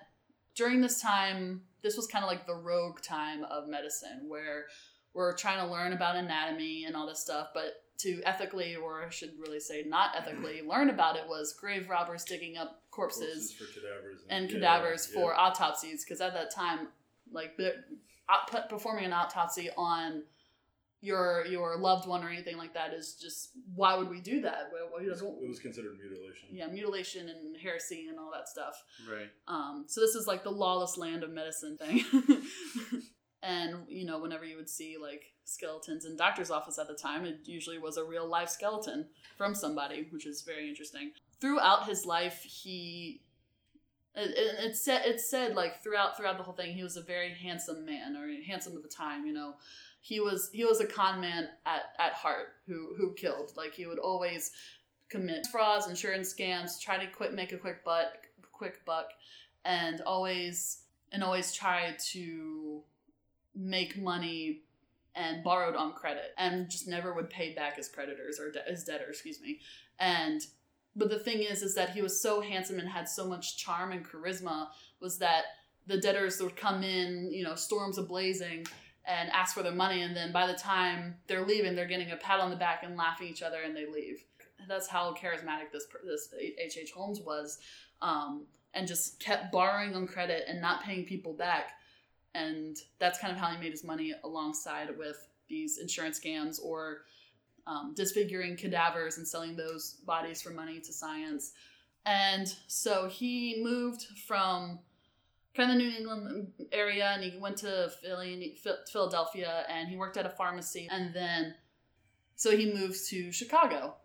during this time this was kind of like the rogue time of medicine where we're trying to learn about anatomy and all this stuff but to ethically or i should really say not ethically learn about it was grave robbers digging up corpses, for cadavers. and yeah, cadavers yeah. for autopsies because at that time like the, out- performing an autopsy on your your loved one or anything like that is just why would we do that Well, It was, it was considered mutilation. yeah mutilation and heresy and all that stuff Right. um, so this is like the lawless land of medicine thing. and you know, whenever you would see like skeletons in doctor's office at the time, it usually was a real life skeleton from somebody, which is very interesting. Throughout his life, he it said it said like throughout throughout the whole thing, he was a very handsome man or handsome at the time. You know, he was he was a con man at at heart who who killed. Like he would always commit frauds, insurance scams, try to quit make a quick butt quick buck, and always and always try to make money and borrowed on credit and just never would pay back his creditors or de- his debtors excuse me and but the thing is is that he was so handsome and had so much charm and charisma was that the debtors would come in you know storms ablazing and ask for their money and then by the time they're leaving they're getting a pat on the back and laughing each other and they leave that's how charismatic this this H.H. H. Holmes was um, and just kept borrowing on credit and not paying people back and that's kind of how he made his money alongside with these insurance scams or um, disfiguring cadavers and selling those bodies for money to science. And so he moved from kind of the New England area and he went to Philly Philadelphia and he worked at a pharmacy and then so he moves to Chicago.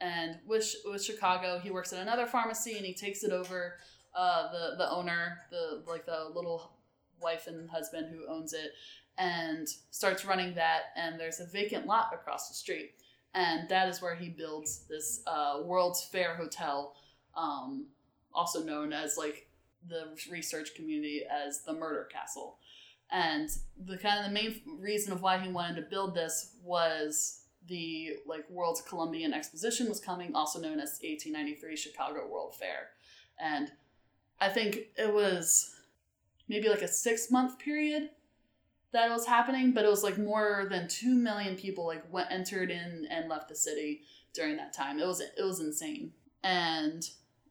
And with, with Chicago he works at another pharmacy and he takes it over uh, the the owner the like the little wife and husband who owns it and starts running that and there's a vacant lot across the street and that is where he builds this uh, World's Fair Hotel, um, also known as like the research community as the Murder Castle. And the kind of the main reason of why he wanted to build this was the like World's Columbian Exposition was coming, also known as 1893 Chicago World Fair, and I think it was maybe like a six month period that was happening, but it was like more than two million people like went entered in and left the city during that time. It was it was insane, and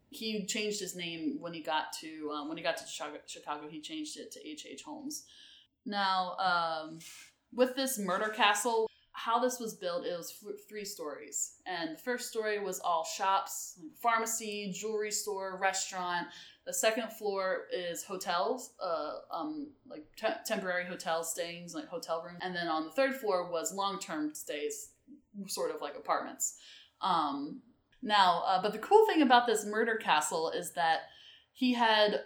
he changed his name when he got to um, when he got to Chicago. He changed it to H. H. Holmes. Now, um, with this murder castle, how this was built, it was three stories, and the first story was all shops, pharmacy, jewelry store, restaurant, the second floor is hotels, uh, um, like te- temporary hotel stays, like hotel rooms. And then on the third floor was long term stays, sort of like apartments. Um, now, uh, but the cool thing about this murder castle is that he had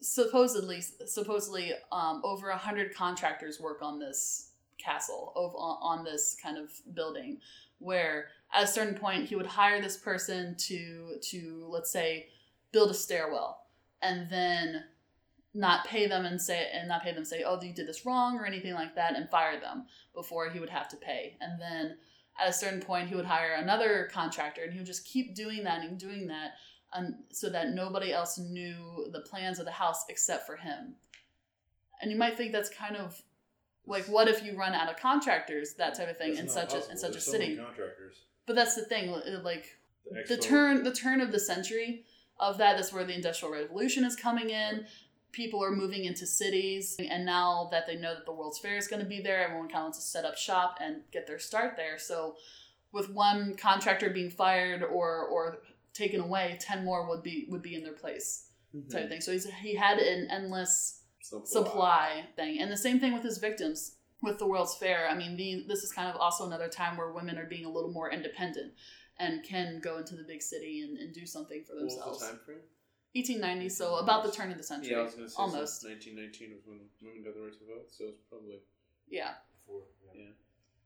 supposedly supposedly um, over a hundred contractors work on this castle over on this kind of building where at a certain point he would hire this person to to let's say build a stairwell and then not pay them and say and not pay them say oh you did this wrong or anything like that and fire them before he would have to pay. And then at a certain point he would hire another contractor and he would just keep doing that and doing that and so that nobody else knew the plans of the house except for him. And you might think that's kind of like what if you run out of contractors that type of thing That's in such a in such There's a so city. contractors. but that's the thing like The, the turn the turn of the century of that. that is where the industrial revolution is coming in. People are moving into cities and now that they know that the world's fair is going to be there everyone kind of wants to set up shop and get their start there. So with one contractor being fired or or taken away 10 more would be would be in their place mm-hmm. type of thing. So he's, he had an endless supply thing. And the same thing with his victims with the world's fair. I mean the, this is kind of also another time where women are being a little more independent and can go into the big city and, and do something for What was themselves. the time frame? 1890 so about the turn of the century Yeah, I was gonna say almost. since 1919 was when women got the right to vote, so it's probably yeah. Before, yeah.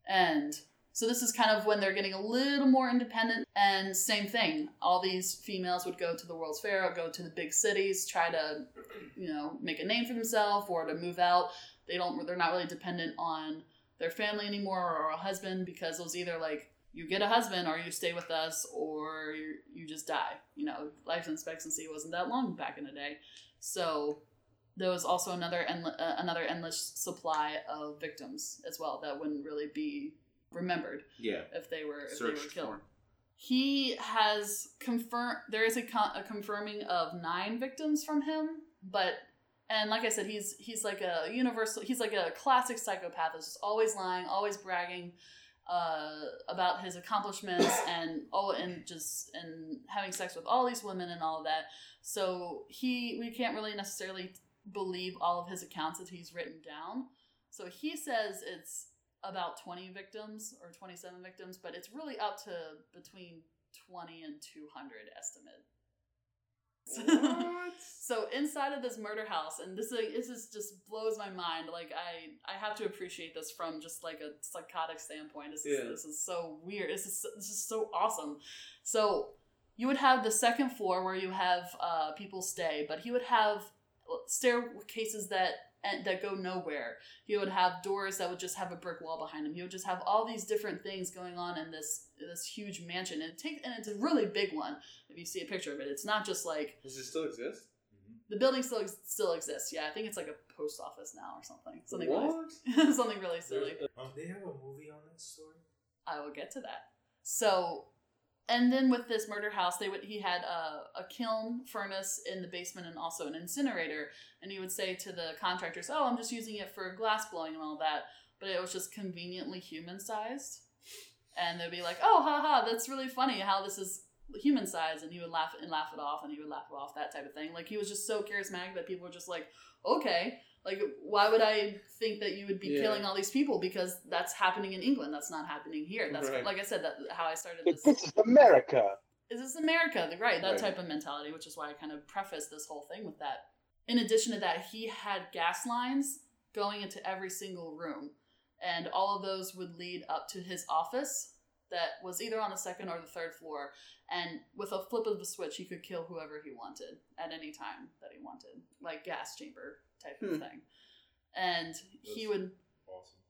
and so this is kind of when they're getting a little more independent and same thing. All these females would go to the world's fair or go to the big cities try to you know make a name for themselves or to move out. They don't they're not really dependent on their family anymore or a husband because it was either like you get a husband or you stay with us or you, just die you know life expectancy wasn't that long back in the day so there was also another endle- uh, another endless supply of victims as well that wouldn't really be remembered Yeah. if they were if they were killed. for. He has confirmed there is a, con- a confirming of nine victims from him, but and like I said, he's he's like a universal. He's like a classic psychopath. That's just always lying, always bragging uh, about his accomplishments, and oh, and just and having sex with all these women and all of that. So he we can't really necessarily believe all of his accounts that he's written down. So he says it's about 20 victims or 27 victims, but it's really up to between 20 and 200 estimate. so inside of this murder house, and this is this is just blows my mind. Like I I have to appreciate this from just like a psychotic standpoint. This is Yeah. this is so weird. This is this is so awesome. So you would have the second floor where you have uh, people stay, but he would have staircases that and that go nowhere. He would have doors that would just have a brick wall behind him. He would just have all these different things going on in this this huge mansion. And it takes and it's a really big one. If you see a picture of it, it's not just like does it still exist? the building still ex- still exists. Yeah, I think it's like a post office now or something. Something what? really something really silly. There's- um, They have a movie on that story. I will get to that. So, and then with this murder house, they would he had a, a kiln furnace in the basement and also an incinerator, and he would say to the contractors, "Oh, I'm just using it for glass blowing and all that," but it was just conveniently human sized, and they'd be like, "Oh, haha, that's really funny how this is human size and he would laugh and laugh it off and he would laugh it off that type of thing. Like he was just so charismatic that people were just like okay like why would i think that you would be Yeah. killing all these people because that's happening in england that's not happening here that's Right. like i said that how i started This this is America. is this America? The- Right, that Right. type of mentality, which is why I kind of prefaced this whole thing with that. In addition to that, he had gas lines going into every single room, and all of those would lead up to his office that was either on the second or the third floor. And with a flip of the switch, he could kill whoever he wanted at any time that he wanted, like gas chamber type of Hmm. thing. And he That's- would, Awesome.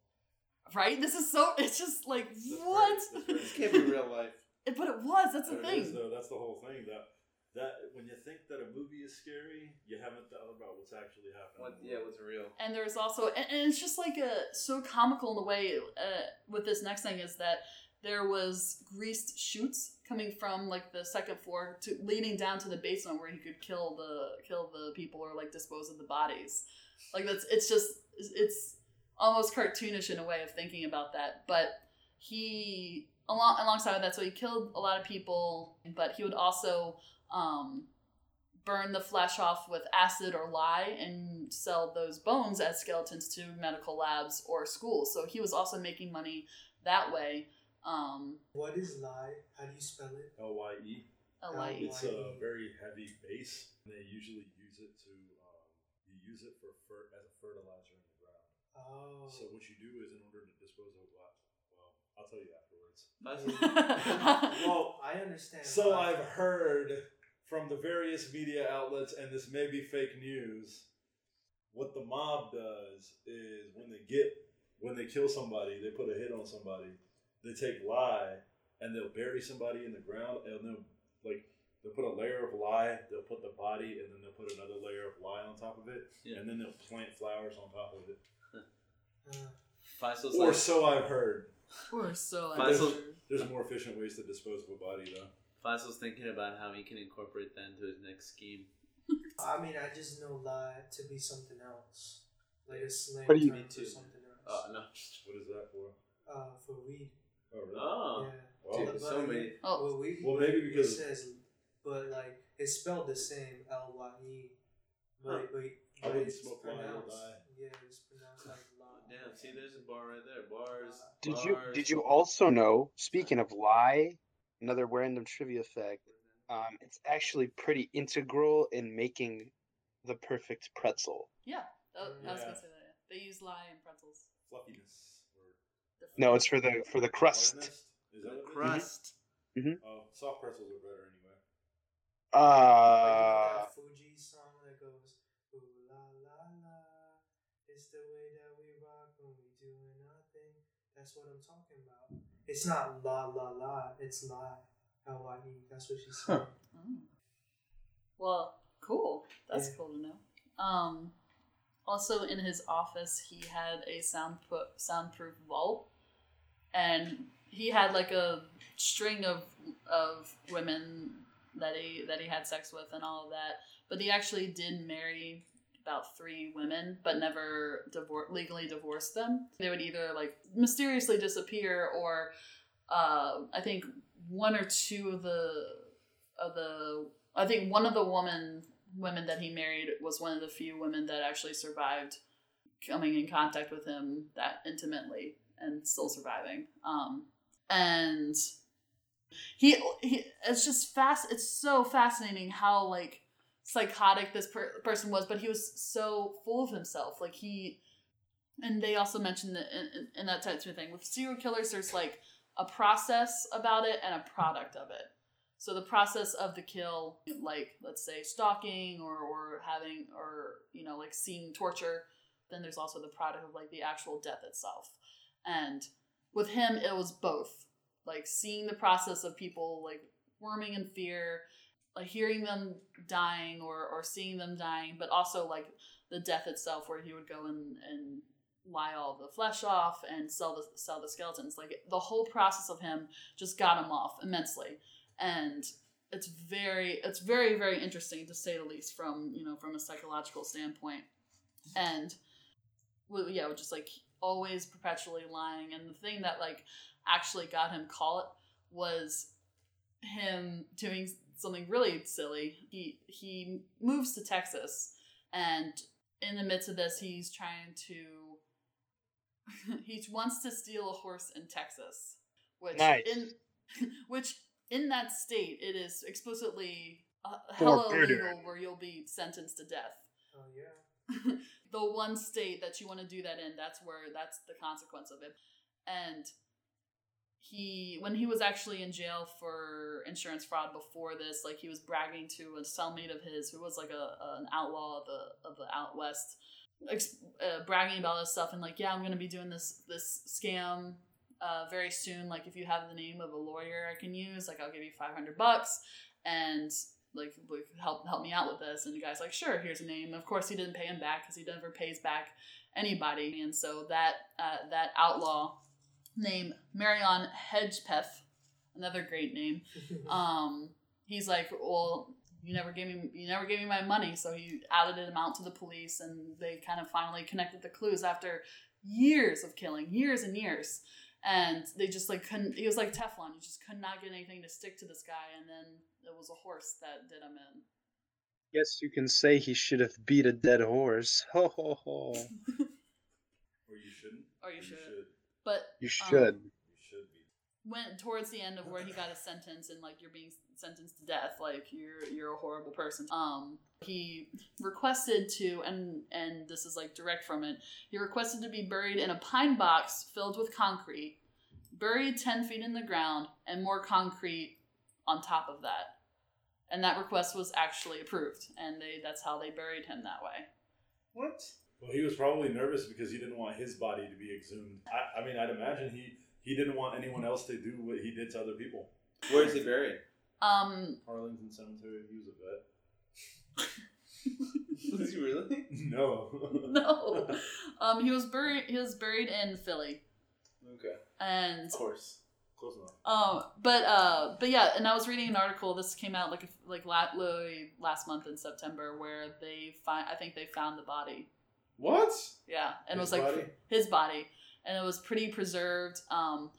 right? This is so, it's just like, That's very- what? that's very This can't be real life. but it was, that's the It thing. is, though. That's the whole thing. That that when you think that a movie is scary, you haven't thought about what's actually happening. What? Yeah, what's real? and there's also and, and it's just like a so comical in the way uh, with this next thing is that there was greased chutes coming from like the second floor to leading down to the basement where he could kill the kill the people or like dispose of the bodies like that's it's just it's almost cartoonish in a way of thinking about that but he along alongside that so he killed a lot of people but he would also um burn the flesh off with acid or lye and sell those bones as skeletons to medical labs or schools. So he was also making money that way. Um, What is lie? How do you spell it? L Y E. a lye. It's a very heavy base. and They usually use it to um, you use it for fer- as a fertilizer in the ground. Oh. So what you do is in order to dispose of what? Well, I'll tell you afterwards. well, Well, I understand. So why. I've heard from the various media outlets, and this may be fake news. What the mob does is when they get when they kill somebody, they put a hit on somebody. They take lye and they'll bury somebody in the ground, and they'll like they'll put a layer of lye. They'll put the body, and then they'll put another layer of lye on top of it, Yeah. and then they'll plant flowers on top of it. Uh, Faisal's Or like, so I've heard. we're so Faisal- There's more efficient ways to dispose of a body, though. Faisal's thinking about how he can incorporate that into his next scheme. I mean, I just know lie to be something else, like a slang What do you- term Me for something else. Oh no! What is that for? Uh, for weed. Oh, really? Oh, Yeah. Well, dude, But so I mean, many. Oh, Well, we, Well, maybe it because- says, but like it's spelled the same L Y E, but Huh. but, I but wouldn't it's smoke lie or pronounced. die. Yeah, it's pronounced like lie. Damn, see, there's a bar right there. Bars. Did you did you also know? Speaking of lie, another random trivia fact. Um, it's actually pretty integral in making the perfect pretzel. yeah. That, I was Yeah. gonna say that. yeah. They use lye in pretzels. Fluffiness. Or The- No, it's for the for the crust. Is that The what it is? crust. Oh, soft pretzels are better anyway. Like, you know Uh, that Fuji song that goes, ooh la la la, it's the way that we rock when we doing our thing. That's what I'm talking about. It's not la la la, it's lie. L Y E. That's what she said. Oh. Well, cool. That's Yeah. cool to know. Um, also, in his office, he had a sound soundproof vault, and he had like a string of of women that he that he had sex with and all of that. But he actually did marry about three women, but never divor- legally divorced them. They would either like mysteriously disappear, or uh, I think one or two of the of the I think one of the woman women that he married was one of the few women that actually survived coming in contact with him that intimately and still surviving. Um, and he, he it's just fast it's so fascinating how like psychotic this per- person was but he was so full of himself. Like he and they also mentioned that in, in, in that type of thing. With serial killers there's like a process about it and a product of it so the process of the kill like let's say stalking or, or having or you know like seeing torture then there's also the product of like the actual death itself. And with him it was both like seeing the process of people like worming in fear like hearing them dying or or seeing them dying but also like the death itself where he would go and and lie all the flesh off and sell the sell the skeletons. Like the whole process of him just got him off immensely and it's very it's very very interesting to say the least from you know from a psychological standpoint and well, yeah just like always perpetually lying and the thing that like actually got him caught was him doing something really silly. He he moves to Texas, and in the midst of this, he's trying to. he wants to steal a horse in Texas, which Nice. in which in that state it is explicitly uh, hella illegal where you'll be sentenced to death. Oh yeah. the one state that you want to do that in that's where that's the consequence of it. And he when he was actually in jail for insurance fraud before this like he was bragging to a cellmate of his who was like a an outlaw of the of the out west ex- uh, bragging about this stuff and like yeah i'm gonna be doing this this scam uh, very soon like if you have the name of a lawyer i can use like i'll give you 500 bucks and like like, help help me out with this. And the guy's like sure here's a name. Of course he didn't pay him back because he never pays back anybody. And so that uh, that outlaw named marion hedgepeth another great name um he's like well you never gave me you never gave me my money. So he outed him out to the police and they kind of finally connected the clues after years of killing years and years and they just like couldn't he was like teflon you just could not get anything to stick to this guy and then it was a horse that did him in Guess you can say he should have beat a dead horse. Ho ho ho. Or you shouldn't. or you Or should should. but You Um, should. You should be. went towards the end of where he got a sentence and like you're being sentenced to death like you're you're a horrible person um he requested to and and this is like direct from it he requested to be buried in a pine box filled with concrete buried 10 feet in the ground and more concrete on top of that and that request was actually approved and they that's how they buried him that way What? Well, he was probably nervous because he didn't want his body to be exhumed. I, I mean, I'd imagine he he didn't want anyone else to do what he did to other people. Where is he buried? Um Arlington Cemetery. He was a vet. Was he really? No. no um he was buried he was buried in philly Okay. and Of course. Close enough. Um, but uh, but yeah, and I was reading an article. This came out like a- like la- literally last month in September, where they find. I think they found the body. What? Yeah, and His it was like body? his body, and it was pretty preserved. Um,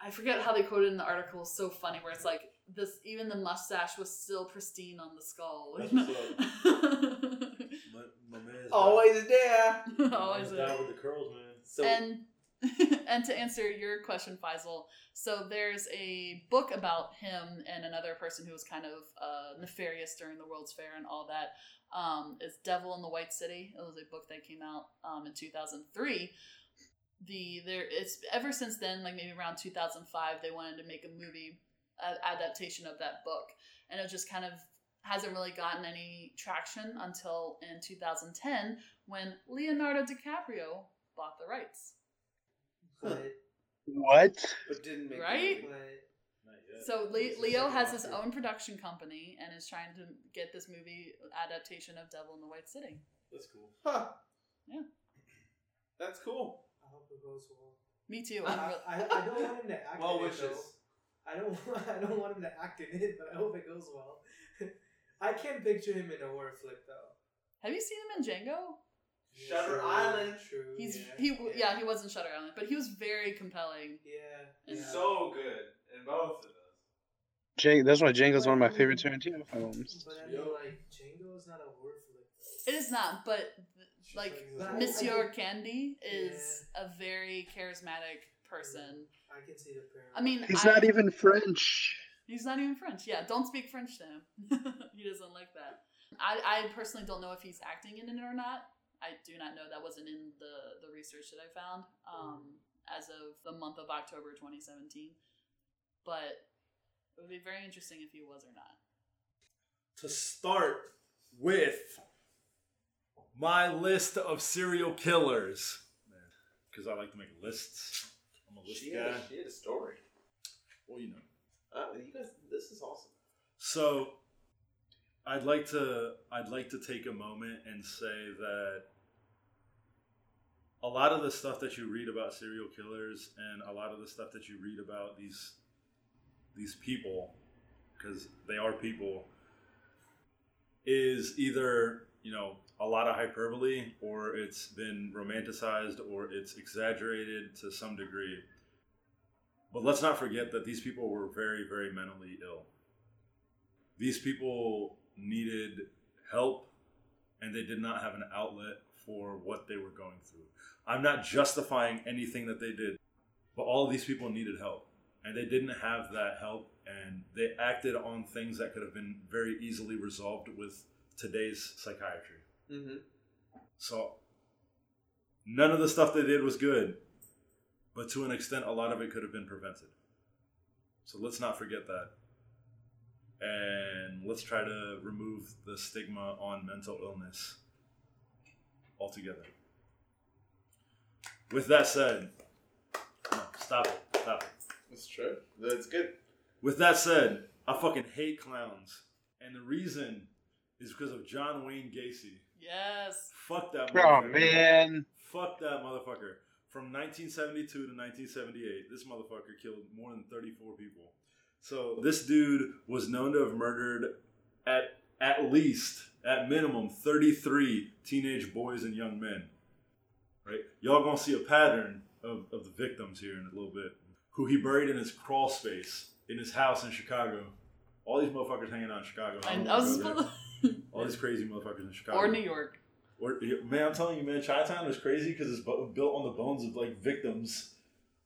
I forget how they quoted in the article. It's so funny, where it's like this. Even the mustache was still pristine on the skull. That's what's know? My, my man's Always there. Always man's there. down with the curls, man. So and and to answer your question, Faisal, so there's a book about him and another person who was kind of uh, nefarious during the World's Fair and all that. Um, it's Devil in the White City. It was a book that came out um, in 2003. The there it's ever since then, like maybe around 2005, they wanted to make a movie a- adaptation of that book, and it just kind of hasn't really gotten any traction until in 2010 when Leonardo DiCaprio bought the rights. But, What? but didn't make Right? The movie. but Not yet. So Le- Leo has his own production company and is trying to get this movie adaptation of Devil in the White City. That's cool. Huh. Yeah. That's cool. I hope it goes well. Me too. I, I'm I, I don't want him to act Well in it, though. I don't want, I don't want him to act in it, but I hope it goes well. I can't picture him in a horror flick though. Have you seen him in Django? Shutter True, Island. True. He's yeah, he yeah he was in Shutter Island, but he was very compelling. Yeah. He's yeah. So good in both of those. Jang- that's why Django's one of my favorite Tarantino films. But I mean, like Django is not a horror flick. It is not, but th- like But I- I Monsieur can- Candie is a very charismatic person. I can see the parallel. I mean, He's I- not even French. He's not even French. Yeah, don't speak French to him. he doesn't like that. I, I personally don't know if he's acting in it or not. I do not know. That wasn't in the, the research that I found um, as of the month of October 2017. But it would be very interesting if he was or not. To start with my list of serial killers, because I like to make lists. I'm a list She guy. had, she had a story. Well, you know. Uh, you guys, this is awesome. So I'd like to I'd like to take a moment and say that a lot of the stuff that you read about serial killers and a lot of the stuff that you read about these these people because they are people is either, you know, a lot of hyperbole or it's been romanticized or it's exaggerated to some degree. But let's not forget that these people were very, very mentally ill these people needed help and they did not have an outlet for what they were going through. I'm not justifying anything that they did, but all these people needed help and they didn't have that help and they acted on things that could have been very easily resolved with today's psychiatry. Mm-hmm. So none of the stuff they did was good, but to an extent, a lot of it could have been prevented. So let's not forget that. And let's try to remove the stigma on mental illness altogether. With that said, no, stop it. Stop it. That's true. That's good. With that said, I fucking hate clowns. And the reason is because of John Wayne Gacy. Yes. Fuck that Oh motherfucker. man. Fuck that motherfucker. From 1972 to 1978, this motherfucker killed more than 34 people. So this dude was known to have murdered at at least, at minimum, 33 teenage boys and young men. Right? Y'all gonna see a pattern of, of the victims here in a little bit. Who he buried in his crawl space in his house in Chicago. All these motherfuckers hanging out in Chicago. I I, don't I was know, supposed All these crazy motherfuckers in Chicago. or New York. Or, man, I'm telling you, man, Chinatown was crazy because it's bu- built on the bones of like victims.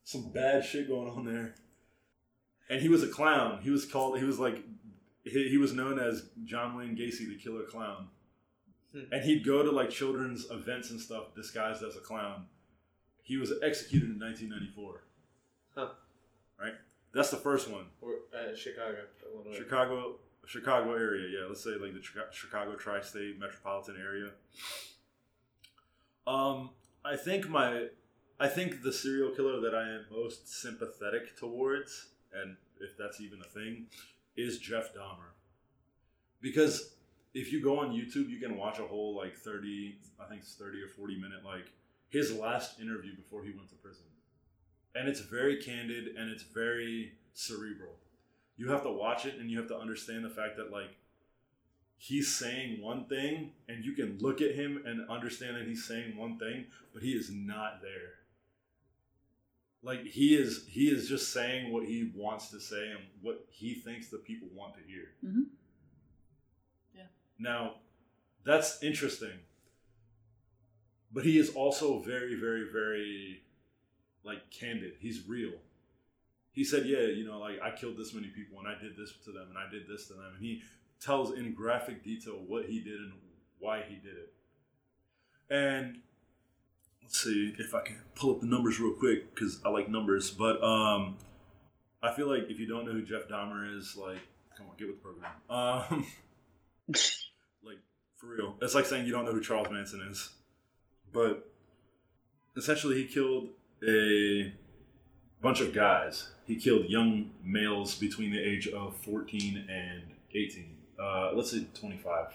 Some bad shit going on there. And he was a clown. He was called. He was like, he, he was known as John Wayne Gacy, the killer clown. Hmm. And he'd go to like children's events and stuff disguised as a clown. He was executed in 1994. Huh. Right. That's the first one. Or uh, Chicago, Illinois. Chicago, Chicago area. Yeah, let's say like the Chicago tri-state metropolitan area. Um, I think my, I think the serial killer that I am most sympathetic towards, and if that's even a thing, is Jeff Dahmer. Because if you go on YouTube, you can watch a whole like thirty, I think it's thirty or forty minute like his last interview before he went to prison, and it's very candid and it's very cerebral you have to watch it and you have to understand the fact that like he's saying one thing and you can look at him and understand that he's saying one thing but he is not there. Like he is he is just saying what he wants to say and what he thinks the people want to hear. Mm-hmm. Yeah. now that's interesting. But he is also very very very like candid. He's real he said, "Yeah, you know, like I killed this many people and I did this to them and I did this to them." And he tells in graphic detail what he did and why he did it. And let's see if I can pull up the numbers real quick because I like numbers. But um, I feel like if you don't know who Jeff Dahmer is, like, come on, get with the program. Um, like for real, it's like saying you don't know who Charles Manson is. But essentially, he killed a bunch of guys. He killed young males between the age of 14 and 18. Uh, let's say 25,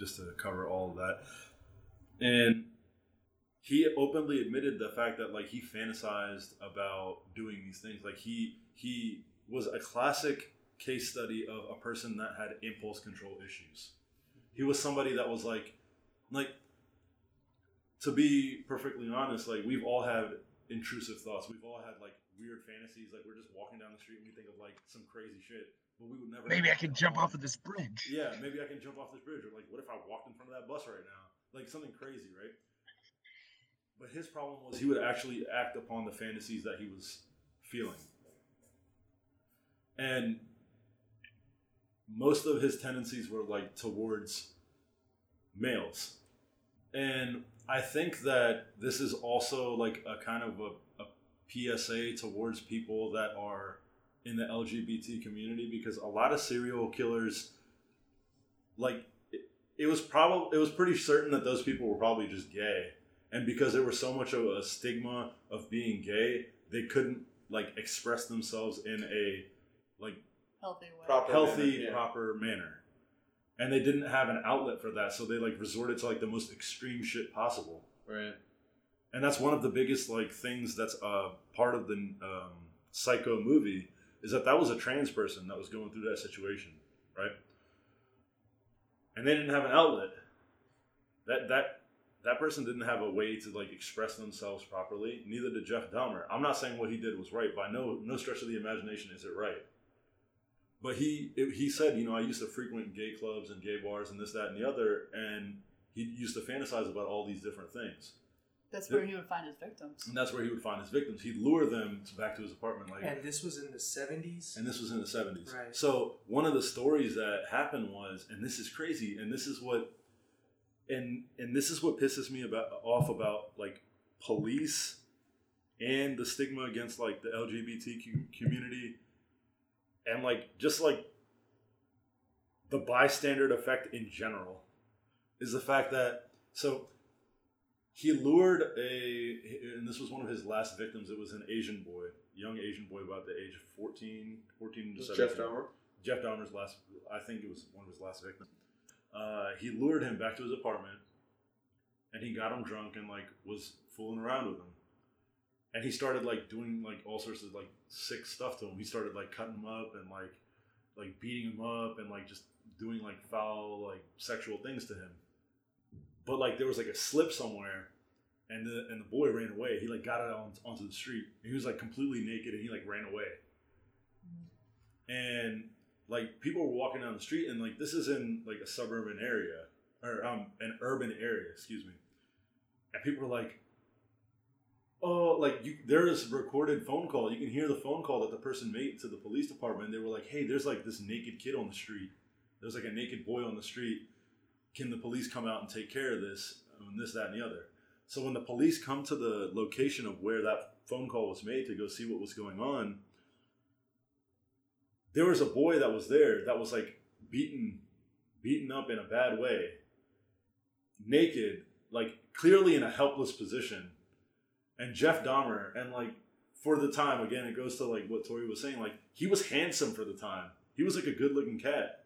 just to cover all of that. And he openly admitted the fact that like he fantasized about doing these things. Like he he was a classic case study of a person that had impulse control issues. He was somebody that was like like to be perfectly honest, like we've all had intrusive thoughts. We've all had like weird fantasies. Like we're just walking down the street and we think of like some crazy shit, but we would never. Maybe I can jump off of this bridge. Yeah, maybe I can jump off this bridge, or like, what if I walked in front of that bus right now? Like something crazy, right? But his problem was he would actually act upon the fantasies that he was feeling, and most of his tendencies were like towards males, and I think that this is also like a kind of a, a PSA towards people that are in the LGBT community because a lot of serial killers, like it, it was probably it was pretty certain that those people were probably just gay, and because there was so much of a stigma of being gay, they couldn't like express themselves in a like Healthy way. Proper healthy, manner, yeah. proper manner. And they didn't have an outlet for that, so they like resorted to like the most extreme shit possible. Right. And that's one of the biggest like things that's uh, part of the um, Psycho movie is that that was a trans person that was going through that situation, right? And they didn't have an outlet. That that that person didn't have a way to like express themselves properly. Neither did Jeff Dahmer. I'm not saying what he did was right, by know no stretch of the imagination is it right. but he it, he said, you know, I used to frequent gay clubs and gay bars and this, that, and the other, and he used to fantasize about all these different things, That's where he would find his victims. and that's where he would find his victims. He'd lure them back to his apartment, like, And this was in the seventies. and this was in the 70s. Right. So one of the stories that happened was, and this is crazy, and this is what, and and this is what pisses me about off about like police and the stigma against like the LGBTQ community, and like just like the bystander effect in general, is the fact that so he lured a and this was one of his last victims. It was an asian boy young asian boy about the age of 14 14 to 17 Jeff Dahmer? jeff dahmer's last i think it was one of his last victims. Uh, he lured him back to his apartment and he got him drunk and like was fooling around with him. And he started like doing like all sorts of like sick stuff to him. He started like cutting him up and like like beating him up and like just doing like foul like sexual things to him but like there was like a slip somewhere and the and the boy ran away. He like got it on, onto the street and he was like completely naked and he like ran away. And like people were walking down the street and like this is in like a suburban area or um an urban area excuse me. And people were like oh like you there is a recorded phone call. You can hear the phone call that the person made to the police department. They were like hey there's like this naked kid on the street. There's like a naked boy on the street can the police come out and take care of this and this that and the other? So when the police come to the location of where that phone call was made to go see what was going on there was a boy that was there that was like beaten beaten up in a bad way naked like clearly in a helpless position. And jeff dahmer and like for the time again it goes to like what tori was saying like he was handsome for the time. He was like a good looking cat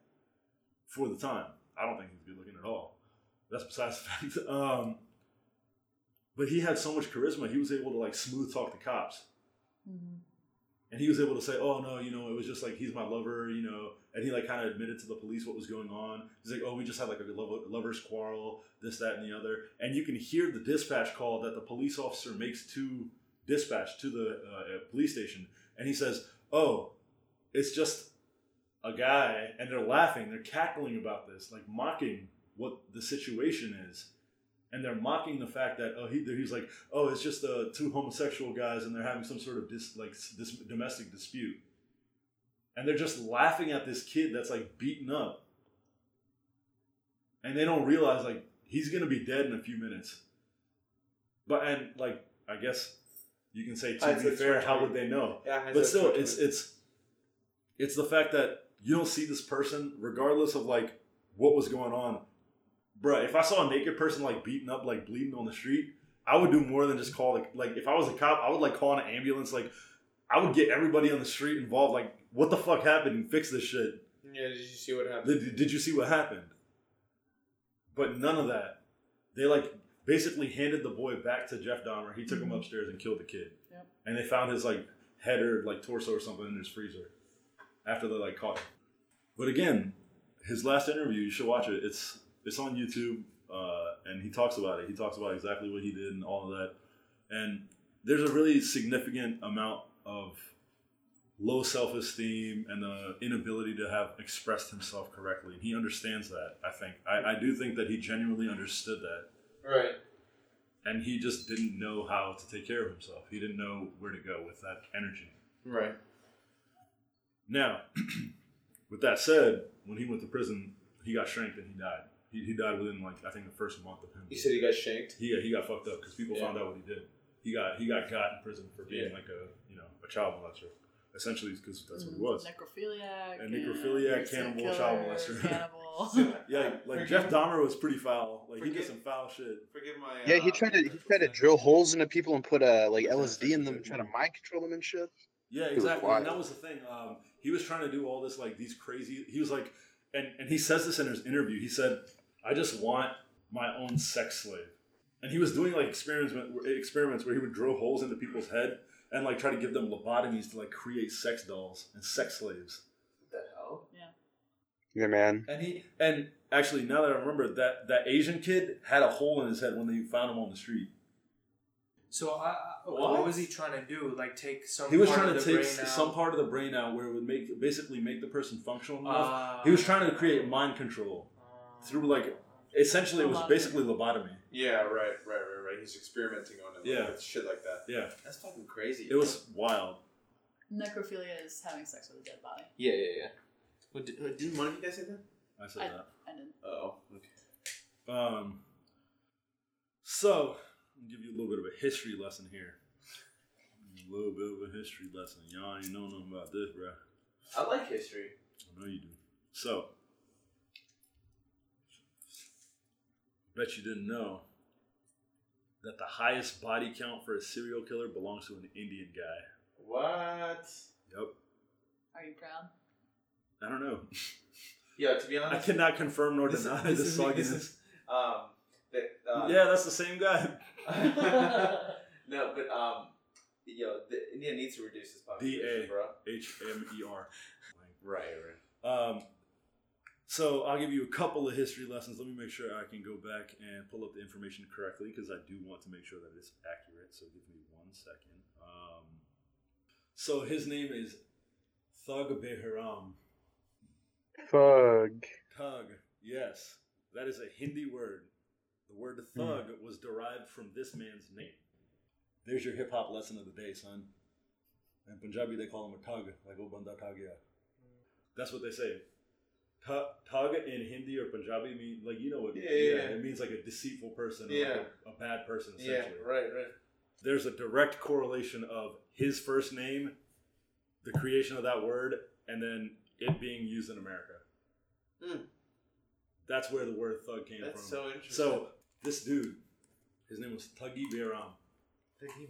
for the time i don't think he's good looking at all that's besides the fact um but he had so much charisma he was able to like smooth talk the cops and he was able to say, "Oh no, you know, it was just like he's my lover, you know." And he like kind of admitted to the police what was going on. He's like, "Oh, we just had like a lover, lovers quarrel, this, that, and the other." And you can hear the dispatch call that the police officer makes to dispatch to the uh, police station, and he says, "Oh, it's just a guy," and they're laughing, they're cackling about this, like mocking what the situation is. And they're mocking the fact that oh he he's like oh it's just uh, two homosexual guys and they're having some sort of dis, like this domestic dispute. And they're just laughing at this kid that's like beaten up. And they don't realize like he's gonna be dead in a few minutes. But and like i guess you can say to be fair how would they know? Yeah, but still it's it's it's the fact that you don't see this person regardless of like what was going on. Bruh if i saw a naked person like beaten up like bleeding on the street i would do more than just call like like if i was a cop i would like call an ambulance like i would get everybody on the street involved like what the fuck happened and fix this shit. Yeah, did you see what happened? did, did you see what happened? But none of that. They like basically handed the boy back to jeff dahmer. He took him mm-hmm. upstairs and killed the kid. Yep. and they found his like head or like torso or something in his freezer after they like caught him. But again his last interview you should watch it. It's it's on youtube uh, and he talks about it. He talks about exactly what he did and all of that. And there's a really significant amount of low self-esteem and the inability to have expressed himself correctly. And he understands that i think. I, I do think that he genuinely understood that. Right. and he just didn't know how to take care of himself. He didn't know where to go with that energy. Right. Now, with that said, when he went to prison, he got shanked and he died. He, he died within like I think the first month of him. You said he got shanked. he got, he got fucked up because people Yeah. found out what he did. He got he got got in prison for being Yeah. like a you know a child molester, essentially because that's what he Mm, was. Necrophiliac. A and necrophiliac, insect cannibal, child molester. Cannibal. Yeah, like Forgive- Jeff Dahmer was pretty foul. Like he did some foul shit. Forgive my. Yeah, he uh, tried to he tried to drill holes into people and put uh like LSD in them, good. try to mind control them and shit. Yeah, exactly. And that was the thing. Um, he was trying to do all this like these crazy. He was like, and and he says this in his interview. He said, "I just want my own sex slave." And he was doing like experiments experiments where he would drill holes into people's head and like try to give them lobotomies to like create sex dolls and sex slaves. What the hell? Yeah, man. And he and actually now that I remember that that Asian kid had a hole in his head when they found him on the street. So I, I, What? what was he trying to do? Like take some. He was part trying to of the take brain out? some part of the brain out where it would make basically make the person functional enough. Uh, he was trying to create mind control uh, through like essentially it was basically lobotomy. Yeah, right, right, right, right. He's experimenting on it. Yeah. Like, shit like that. Yeah, That's fucking crazy. it was wild. Necrophilia is having sex with a dead body. Yeah, yeah, yeah. What, did, didn't one of you guys say that? I said I, that. I didn't. Oh, okay. Um, so, I'll give you a little bit of a history lesson here. A little bit of a history lesson. Y'all ain't know nothing about this, bruh. I like history. I know you do. So, bet you didn't know that the highest body count for a serial killer belongs to an Indian guy. What? Yep. Are you proud? I don't know. Yeah, to be honest, I cannot confirm nor this, deny this this is, sogginess. this is um, that, uh, yeah, that's the same guy. no, but um, yo, the India needs to reduce its population, D.A.. bro. H M E R. Right, right. Um, so I'll give you a couple of history lessons. Let me make sure I can go back and pull up the information correctly because I do want to make sure that it's accurate. So give me one second. Um, so his name is Thug Behram. Fug. Thug, yes, that is a Hindi word. The word thug was derived from this man's name. There's your hip hop lesson of the day, son. In Punjabi, they call him a thug, like oh banda. That's what they say. Thug in Hindi or Punjabi mean like you know what? Yeah, yeah, yeah. It means like a deceitful person, or Yeah. like a, a bad person. Yeah, right, right. there's a direct correlation of his first name, the creation of that word, and then it being used in America. Hmm. That's where the word thug came That's from. so interesting. So this dude, his name was Thuggy Behram. Thank you.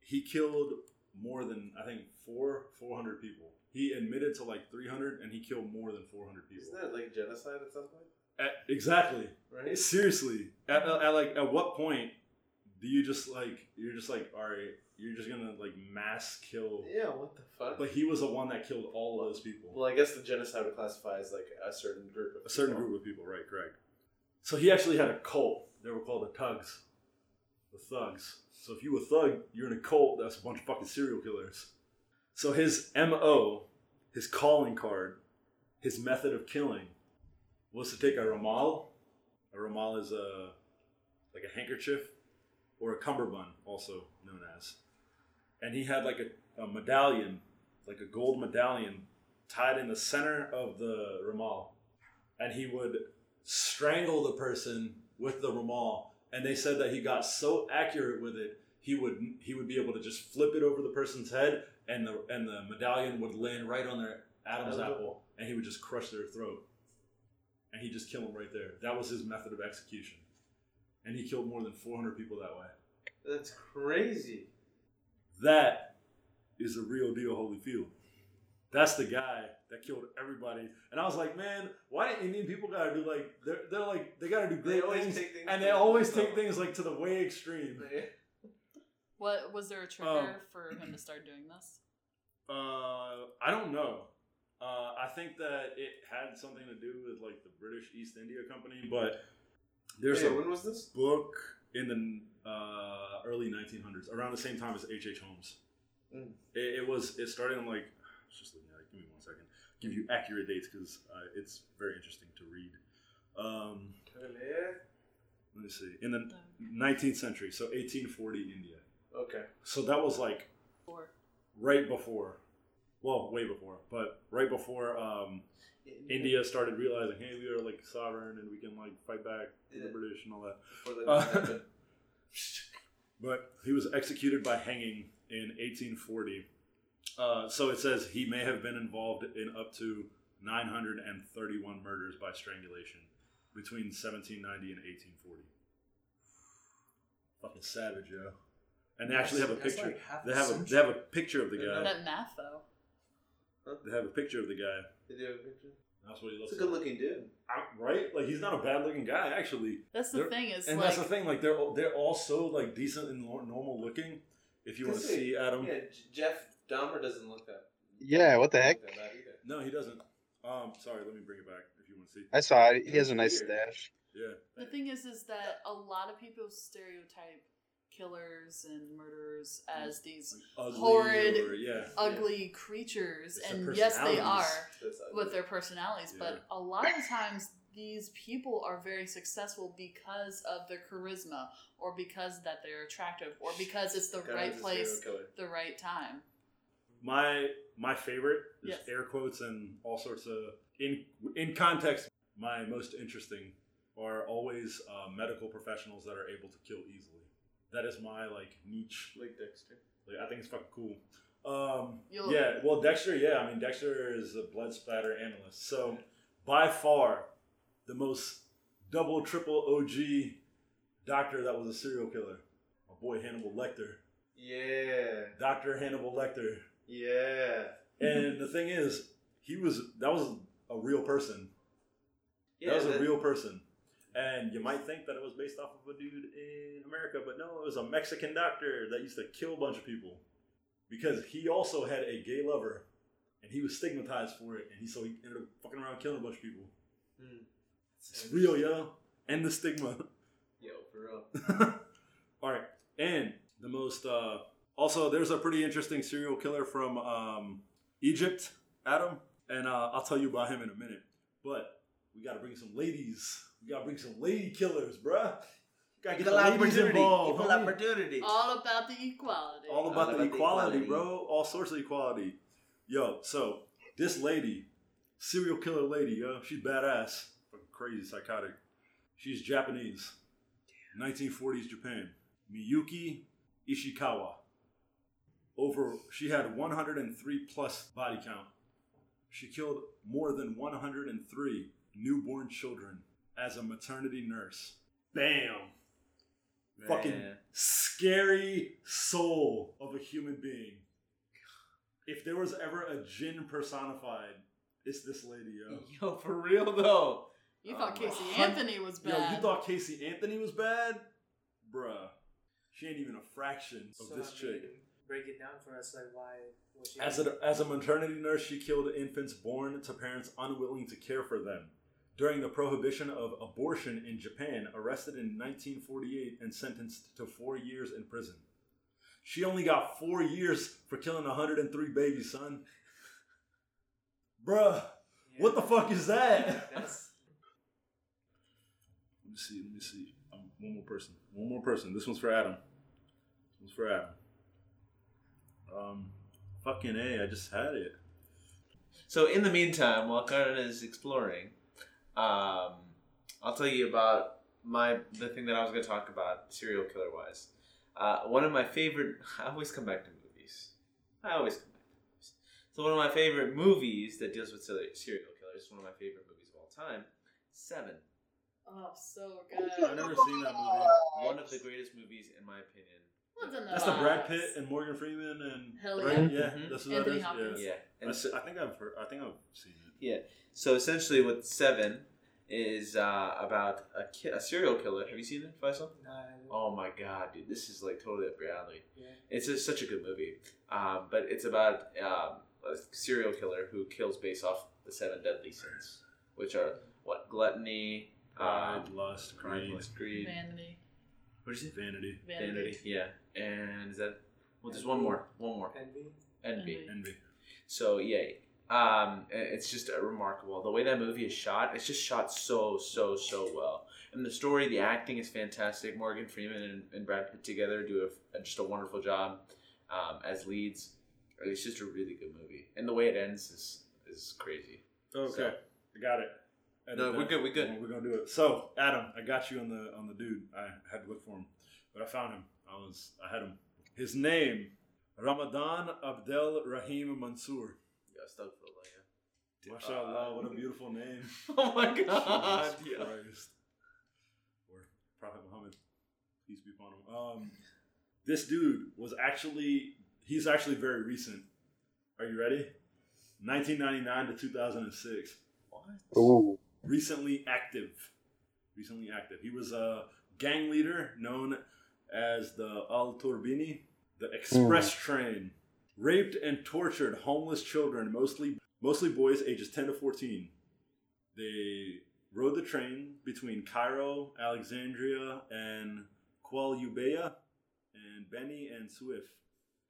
He killed more than I think four four hundred people. He admitted to like three hundred, and he killed more than four hundred people. Isn't that like genocide at some point? At- exactly. Right? Seriously. At, uh, at like at what point do you just like you're just like all right you're just gonna like mass kill? Yeah, what the fuck? But he was the one that killed all of those people. well, I guess the genocide would classify as like a certain group of a certain people. group of people, right? Correct. So he actually had a cult. They were called the Tugs, the Thugs. So if you a thug, you're in a cult. That's a bunch of fucking serial killers. So his mo, his calling card, his method of killing, was to take a rumal. A rumal is a like a handkerchief or a cummerbund, also known as. And he had like a, a medallion, like a gold medallion, tied in the center of the rumal and he would strangle the person with the rumal. And they said that he got so accurate with it, he would he would be able to just flip it over the person's head, and the and the medallion would land right on their Adam's apple, and he would just crush their throat, and he just kill them right there. That was his method of execution, and he killed more than 400 people that way. That's crazy. That is a real deal, Holyfield. That's the guy that killed everybody. And I was like, man, why do Indian people gotta do like they're, they're like they gotta do They great always things, take things and they always next take things like to the way extreme. What was there a trigger Um, for him to start doing this? Uh, I don't know. Uh, I think that it had something to do with like the British East India Company, but there's Wait, a when was this? book in the uh, early 1900s, around the same time as H.H. H. Holmes. Mm. It, it was. It started in like. I was just looking at it. Give me one second. Give you accurate dates because uh, it's very interesting to read. Um, let me see. In the 19th century, so 1840 India. Okay. So that was like Or right before. Well, way before, but right before um, India started realizing, hey, we are like sovereign and we can like fight back to the British and all that. Before Uh. But he was executed by hanging in 1840. Uh, so it says he may have been involved in up to 931 murders by strangulation between 1790 and 1840. Fucking savage, yo. And they actually have a picture. like they have a they have a picture of the guy. that math though. They have a picture of the guy. Did you have a picture? That's what he looks like. It's a good looking dude. like. Right? Like he's not a bad looking guy, actually. That's the They're- thing is and like that's the thing. Like they're all- they're all so like decent and normal looking. If you want to see Adam, Yeah, Jeff Dahmer doesn't look that. Yeah, what the heck? That no, he doesn't. Um, sorry, let me bring it back if you want to see. I saw it. He has a nice stash. Yeah, the thing is is that a lot of people stereotype killers and murderers as these Ugly horrid, or- yeah. ugly creatures, It's and yes, they are with their personalities. Yeah. But a lot of times, these people are very successful because of their charisma, or because that they're attractive, or because it's the Guy right place, the right time. My my favorite, is Yes. air quotes and all sorts of in in context. My most interesting are always uh, medical professionals that are able to kill easily. That is my like niche. Like Dexter. Like, I think it's fucking cool. Um, You'll- yeah, well, Dexter, yeah, I mean, Dexter is a blood splatter analyst. So, by far, the most double, triple OG doctor that was a serial killer. My boy Hannibal Lecter. Yeah. Dr. Hannibal Lecter. Yeah. And the thing is, he was, that was a real person. Yeah, that was a real person. And you might think that it was based off of a dude in America, but no, it was a Mexican doctor that used to kill a bunch of people because he also had a gay lover, and he was stigmatized for it, and he so he ended up fucking around killing a bunch of people. Hmm. It's real, yo, and the stigma. Yo, for real. All right, and the most uh, also there's a pretty interesting serial killer from um, Egypt, Adam, and uh, I'll tell you about him in a minute. But we got to bring some ladies. We got to bring some lady killers, bruh. Got to get the ladies opportunity. involved. Equal homie. opportunity. All about the equality. All All about the about the equality, equality. bro. All sorts of equality. Yo, so this lady, serial killer lady, yo, she's badass. Fucking crazy, psychotic. She's Japanese. 1940s Japan. Miyuki Ishikawa. Over, she had 103 plus body count. She killed more than 103 newborn children as a maternity nurse. Bam! Fucking scary soul of a human being. If there was ever a jinn personified, it's this lady, yo. Yo, for real though. you thought Oh, Casey hun- Anthony was bad. Yo, bad. you thought Casey Anthony was bad? Bruh. She ain't even a fraction of So, this I mean, chick. Break it down for us, like why As a, as a maternity nurse, she killed infants born to parents unwilling to care for them. During the prohibition of abortion in Japan, arrested in 1948 and sentenced to four years in prison. She only got four years for killing 103 babies, son. Bruh, what the fuck is that? Let me see. Let me see. Um, one more person. One more person. This one's for Adam. This one's for Adam. Um, fucking a. I just had it. So in the meantime, while Karan is exploring, um, I'll tell you about my the thing that I was going to talk about serial killer wise. Uh, one of my favorite. I always come back to movies. I always come back to movies. So one of my favorite movies that deals with serial serial killers. One of my favorite movies of all time. Seven. oh, so good. I've never seen that movie. One of the greatest movies in my opinion. What's in That's the Brad? Pitt and Morgan Freeman and Hell right? yeah. Yeah, Mhm. that's what Anthony that is. Hopkins. Yeah. Yeah. I, see- I think I've heard. I think I've seen it. Yeah. So essentially, what Seven is uh, about a, ki- a serial killer. Have you seen it, Faisal? not. Oh my god, dude, this is like totally up your alley. Yeah. It's just such a good movie. Um, but it's about um, a serial killer who kills based off the seven deadly sins, which are what gluttony, Pride, um, lust, pride, greed, lust, greed. Vanity. What is it? vanity, Vanity. Vanity. Yeah. And is that? Well, there's one more. One more. Envy. Envy. Envy. envy. So yeah, um, it's just uh, remarkable. The way that movie is shot, it's just shot so so so well. And the story, the acting is fantastic. Morgan Freeman and, and Brad Pitt together do a, just a wonderful job um, as leads. It's just a really good movie, and the way it ends is is crazy. Okay, So- I got it. Edit No, we're good, we're good. We're gonna do it. So, Adam, I got you on the on the dude. I had to look for him, but I found him. I was I had him. His name, Ramadan Abdel Rahim Mansour. Yeah, stuck for the Mashallah, what a beautiful name. Oh my god! Jesus Yeah. Christ. Or Prophet Muhammad, peace be upon him. Um, this dude was actually he's actually very recent. Are you ready? 1999 to 2006. What? Ooh. Recently active. Recently active. He was a gang leader known as the Al Turbini, the hmm. Express Train. Raped and tortured homeless children, mostly mostly boys ages 10 to 14. They rode the train between Cairo, Alexandria, and Kuala Ubeya and Benny and Swift.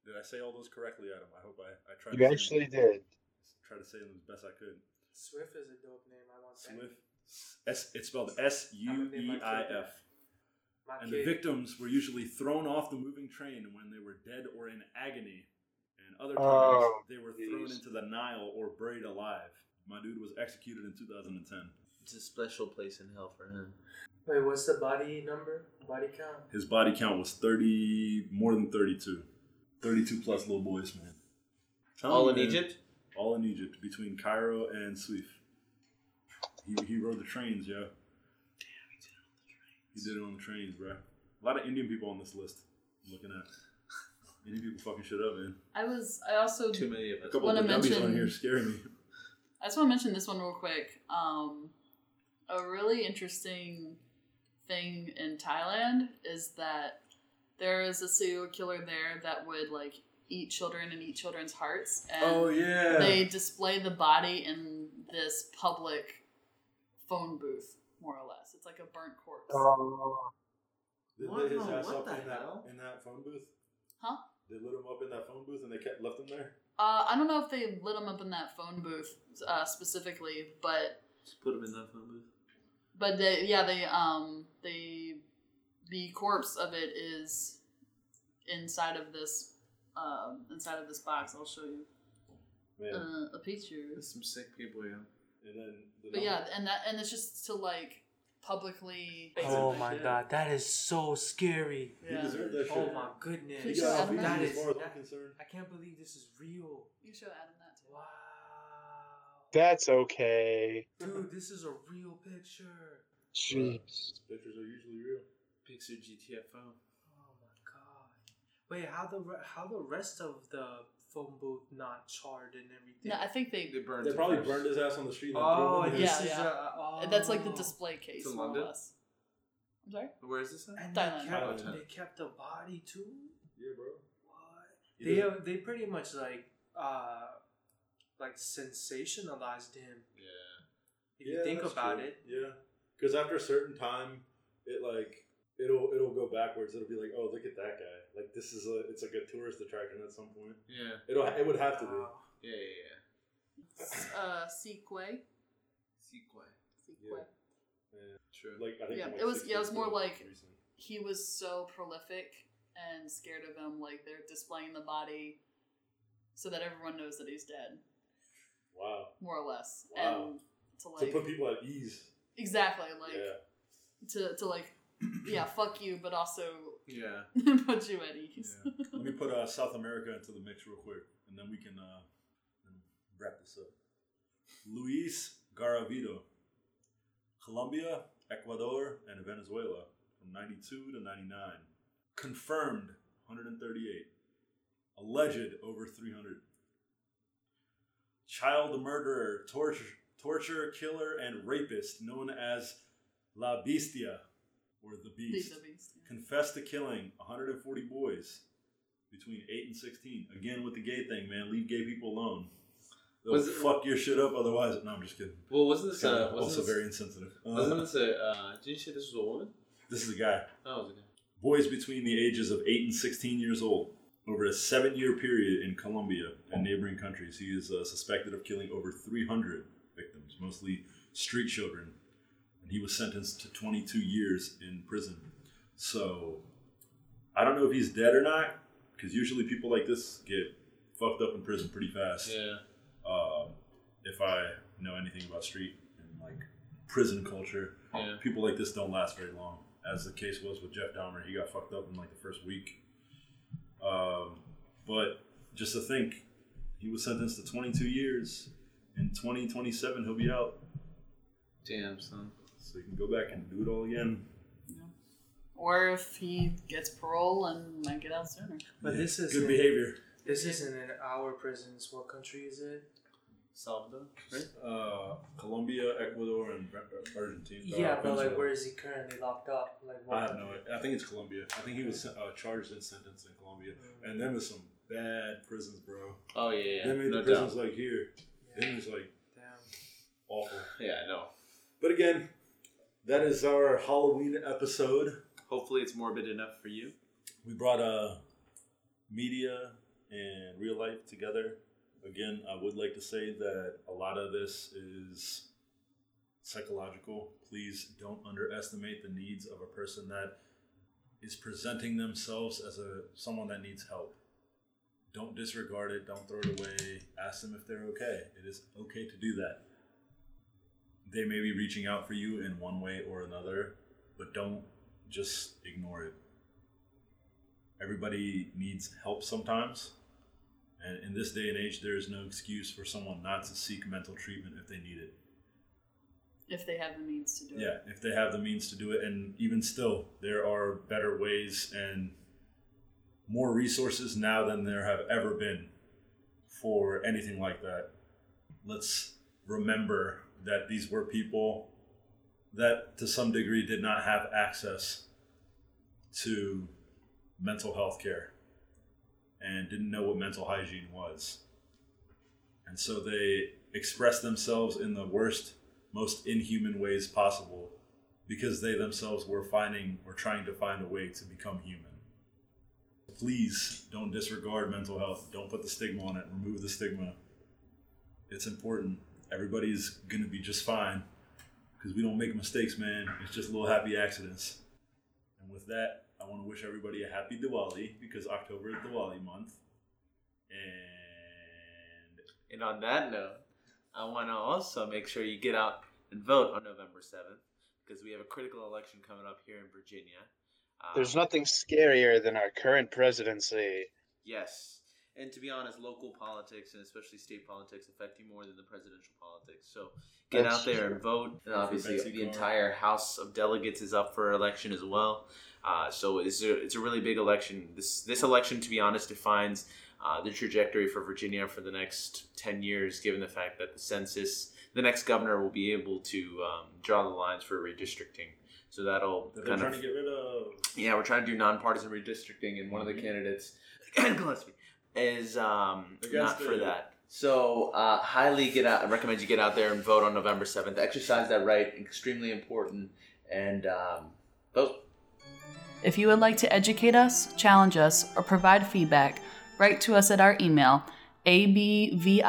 Did I say all those correctly, Adam? I hope I, I tried You to actually say, did. try to say them as best I could. Swift is a dope name. I want. Swift. S, it's spelled S U E I F. My And kid. the victims were usually thrown off the moving train when they were dead or in agony. And other oh, times Oh, they were thrown jeez. into the Nile or buried alive. My dude was executed in 2010. It's a special place in hell for him. Wait, what's the body number? Body count? His body count was 30, more than 32. 32 plus little boys, man. Tell All me, in man. Egypt? All in Egypt, between Cairo and Suif. He, he rode the trains, yo. He did it on the trains, bro. A lot of Indian people on this list. I'm looking at. Indian people fucking shit up, man. I was. I also. Too many of A couple Wanna of Punjabis on here scaring me. I just want to mention this one real quick. Um, a really interesting thing in Thailand is that there is a serial killer there that would like eat children and eat children's hearts, and Oh yeah. they display the body in this public phone booth, more or less. It's like a burnt corpse. Oh, They What? lit his No, ass what up the in that hell? in that phone booth. Huh? They lit him up in that phone booth and they kept left him there. Uh, I don't know if they lit him up in that phone booth uh, specifically, but Just put him in that phone booth. but they yeah they um they the corpse of it is inside of this um inside of this box. I'll show you Man. uh, a picture. There's some sick people, yeah. and then the But yeah, and that and it's just to like publicly. Oh my god, that is so scary. He Yeah. deserved that oh shit. Oh my goodness. He Should got I off add easy that? as far as That I'm concerned. I can't believe this is real. You show Adam that too. Wow. that's okay. Dude, this is a real picture. Jeez. Pictures are usually real. Pixar GTFO. Oh my god. Wait, how the re- how the rest of the phone booth not charred and everything? No, I think they. They burned They probably first. burned his ass on the street. And Oh, threw him in this Yeah, is yeah. A, oh. That's like the display case, in more London? less. I'm sorry. Where is this at? And Thailand. they kept, Thailand. they kept the body too. Yeah, bro. What? He They did. uh, they pretty much like uh like sensationalized him. Yeah. If you think about true. it. Yeah, because after a certain time, it like it'll it'll go backwards. It'll be like, oh, look at that guy. Like this is a it's like a tourist attraction at some point. Yeah. It'll it would have to be. Wow. Yeah, yeah, S- Uh, Sequay. yeah. Sequay. Sequay. Yeah. True. Like I think Yeah, like, it was- yeah, it was more like- recent. He was so prolific and scared of him, like they're displaying the body so that everyone knows that he's dead, wow more or less. Wow. And to to like put people at ease. exactly like yeah, to to like yeah fuck you, but also Yeah. put you at ease. yeah. Let me put uh, South America into the mix real quick, and then we can uh, wrap this up. Luis Garavito, Colombia, Ecuador, and Venezuela from 92 to 99. Confirmed 138. Alleged over 300. Child murderer, torture, torture, killer, and rapist known as La Bestia, or the Beast. The beast. yeah. Confessed to killing 140 boys between 8 and 16. Again with the gay thing, man. Leave gay people alone. They'll Was it- fuck your shit up otherwise. No, I'm just kidding. Well, wasn't this uh, wasn't also this, very insensitive. Uh, Wasn't this a? Uh, did you say this was a woman? this is a guy. Oh, it was a guy. Boys between the ages of 8 and 16 years old. Over a seven year period in Colombia and neighboring countries, he is uh, suspected of killing over 300 victims, mostly street children. And he was sentenced to 22 years in prison. So, I don't know if he's dead or not, because usually people like this get fucked up in prison pretty fast. Yeah. Um, if I know anything about street and like prison culture, Yeah. people like this don't last very long. As the case was with Jeff Dahmer, he got fucked up in like the first week. Um, but just to think, he was sentenced to 22 years. In 2027, he'll be out, Damn, son. So he can go back and do it all again. Yeah. Or if he gets parole and might get out sooner. But this is good behavior. This isn't in our prisons. What country is it? Salvador. Right. Uh, Colombia, Ecuador, and Argentina. Yeah, uh, but like, where is he currently locked up? Like, what I have country? no idea. I think it's Colombia. I think he was uh, charged and sentenced in Colombia. Mm. And them is some bad prisons, bro. Oh yeah, yeah. Them ain't no the prisons doubt. like here. Yeah. Them is like Damn. awful. Yeah, I know. But again, that is our Halloween episode. Hopefully, it's morbid enough for you. we brought uh, media and real life together. Again, I would like to say that a lot of this is psychological. Please don't underestimate the needs of a person that is presenting themselves as a someone that needs help. Don't disregard it. Don't throw it away. Ask them if they're okay. It is okay to do that. They may be reaching out for you in one way or another, but don't just ignore it. Everybody needs help sometimes. And in this day and age, there is no excuse for someone not to seek mental treatment if they need it. If they have the means to do it. Yeah, if they have the means to do it. And even still, there are better ways and more resources now than there have ever been for anything like that. Let's remember that these were people that, to some degree, did not have access to mental health care and didn't know what mental hygiene was. And so they expressed themselves in the worst, most inhuman ways possible because they themselves were finding or trying to find a way to become human. Please don't disregard mental health. Don't put the stigma on it. Remove the stigma. It's important. Everybody's going to be just fine because we don't make mistakes, man. It's just little happy accidents. And with that, I want to wish everybody a happy Diwali because October is Diwali month. And And on that note, I want to also make sure you get out and vote on November 7th because we have a critical election coming up here in Virginia. Uh, There's nothing scarier than our current presidency. Yes. And to be honest, local politics and especially state politics affect you more than the presidential politics. So get That's out there true. and vote. And obviously, Betsy the entire House of Delegates is up for election as well. Uh, so it's a, it's a really big election. This this election, to be honest, defines uh, the trajectory for Virginia for the next ten years. Given the fact that the census, the next governor will be able to um, draw the lines for redistricting. So that'll that kind trying of to get rid of. yeah, we're trying to do nonpartisan redistricting, and one of the Mhm. candidates, Gillespie, is um, not for it. that. So, uh, highly get out. I recommend you get out there and vote on November seventh. Exercise that right, extremely important, and um, vote. If you would like to educate us, challenge us, or provide feedback, write to us at our email abvi.us.podcast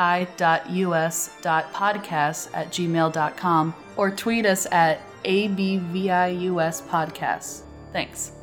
at gmail.com or tweet us at abviuspodcast. Thanks.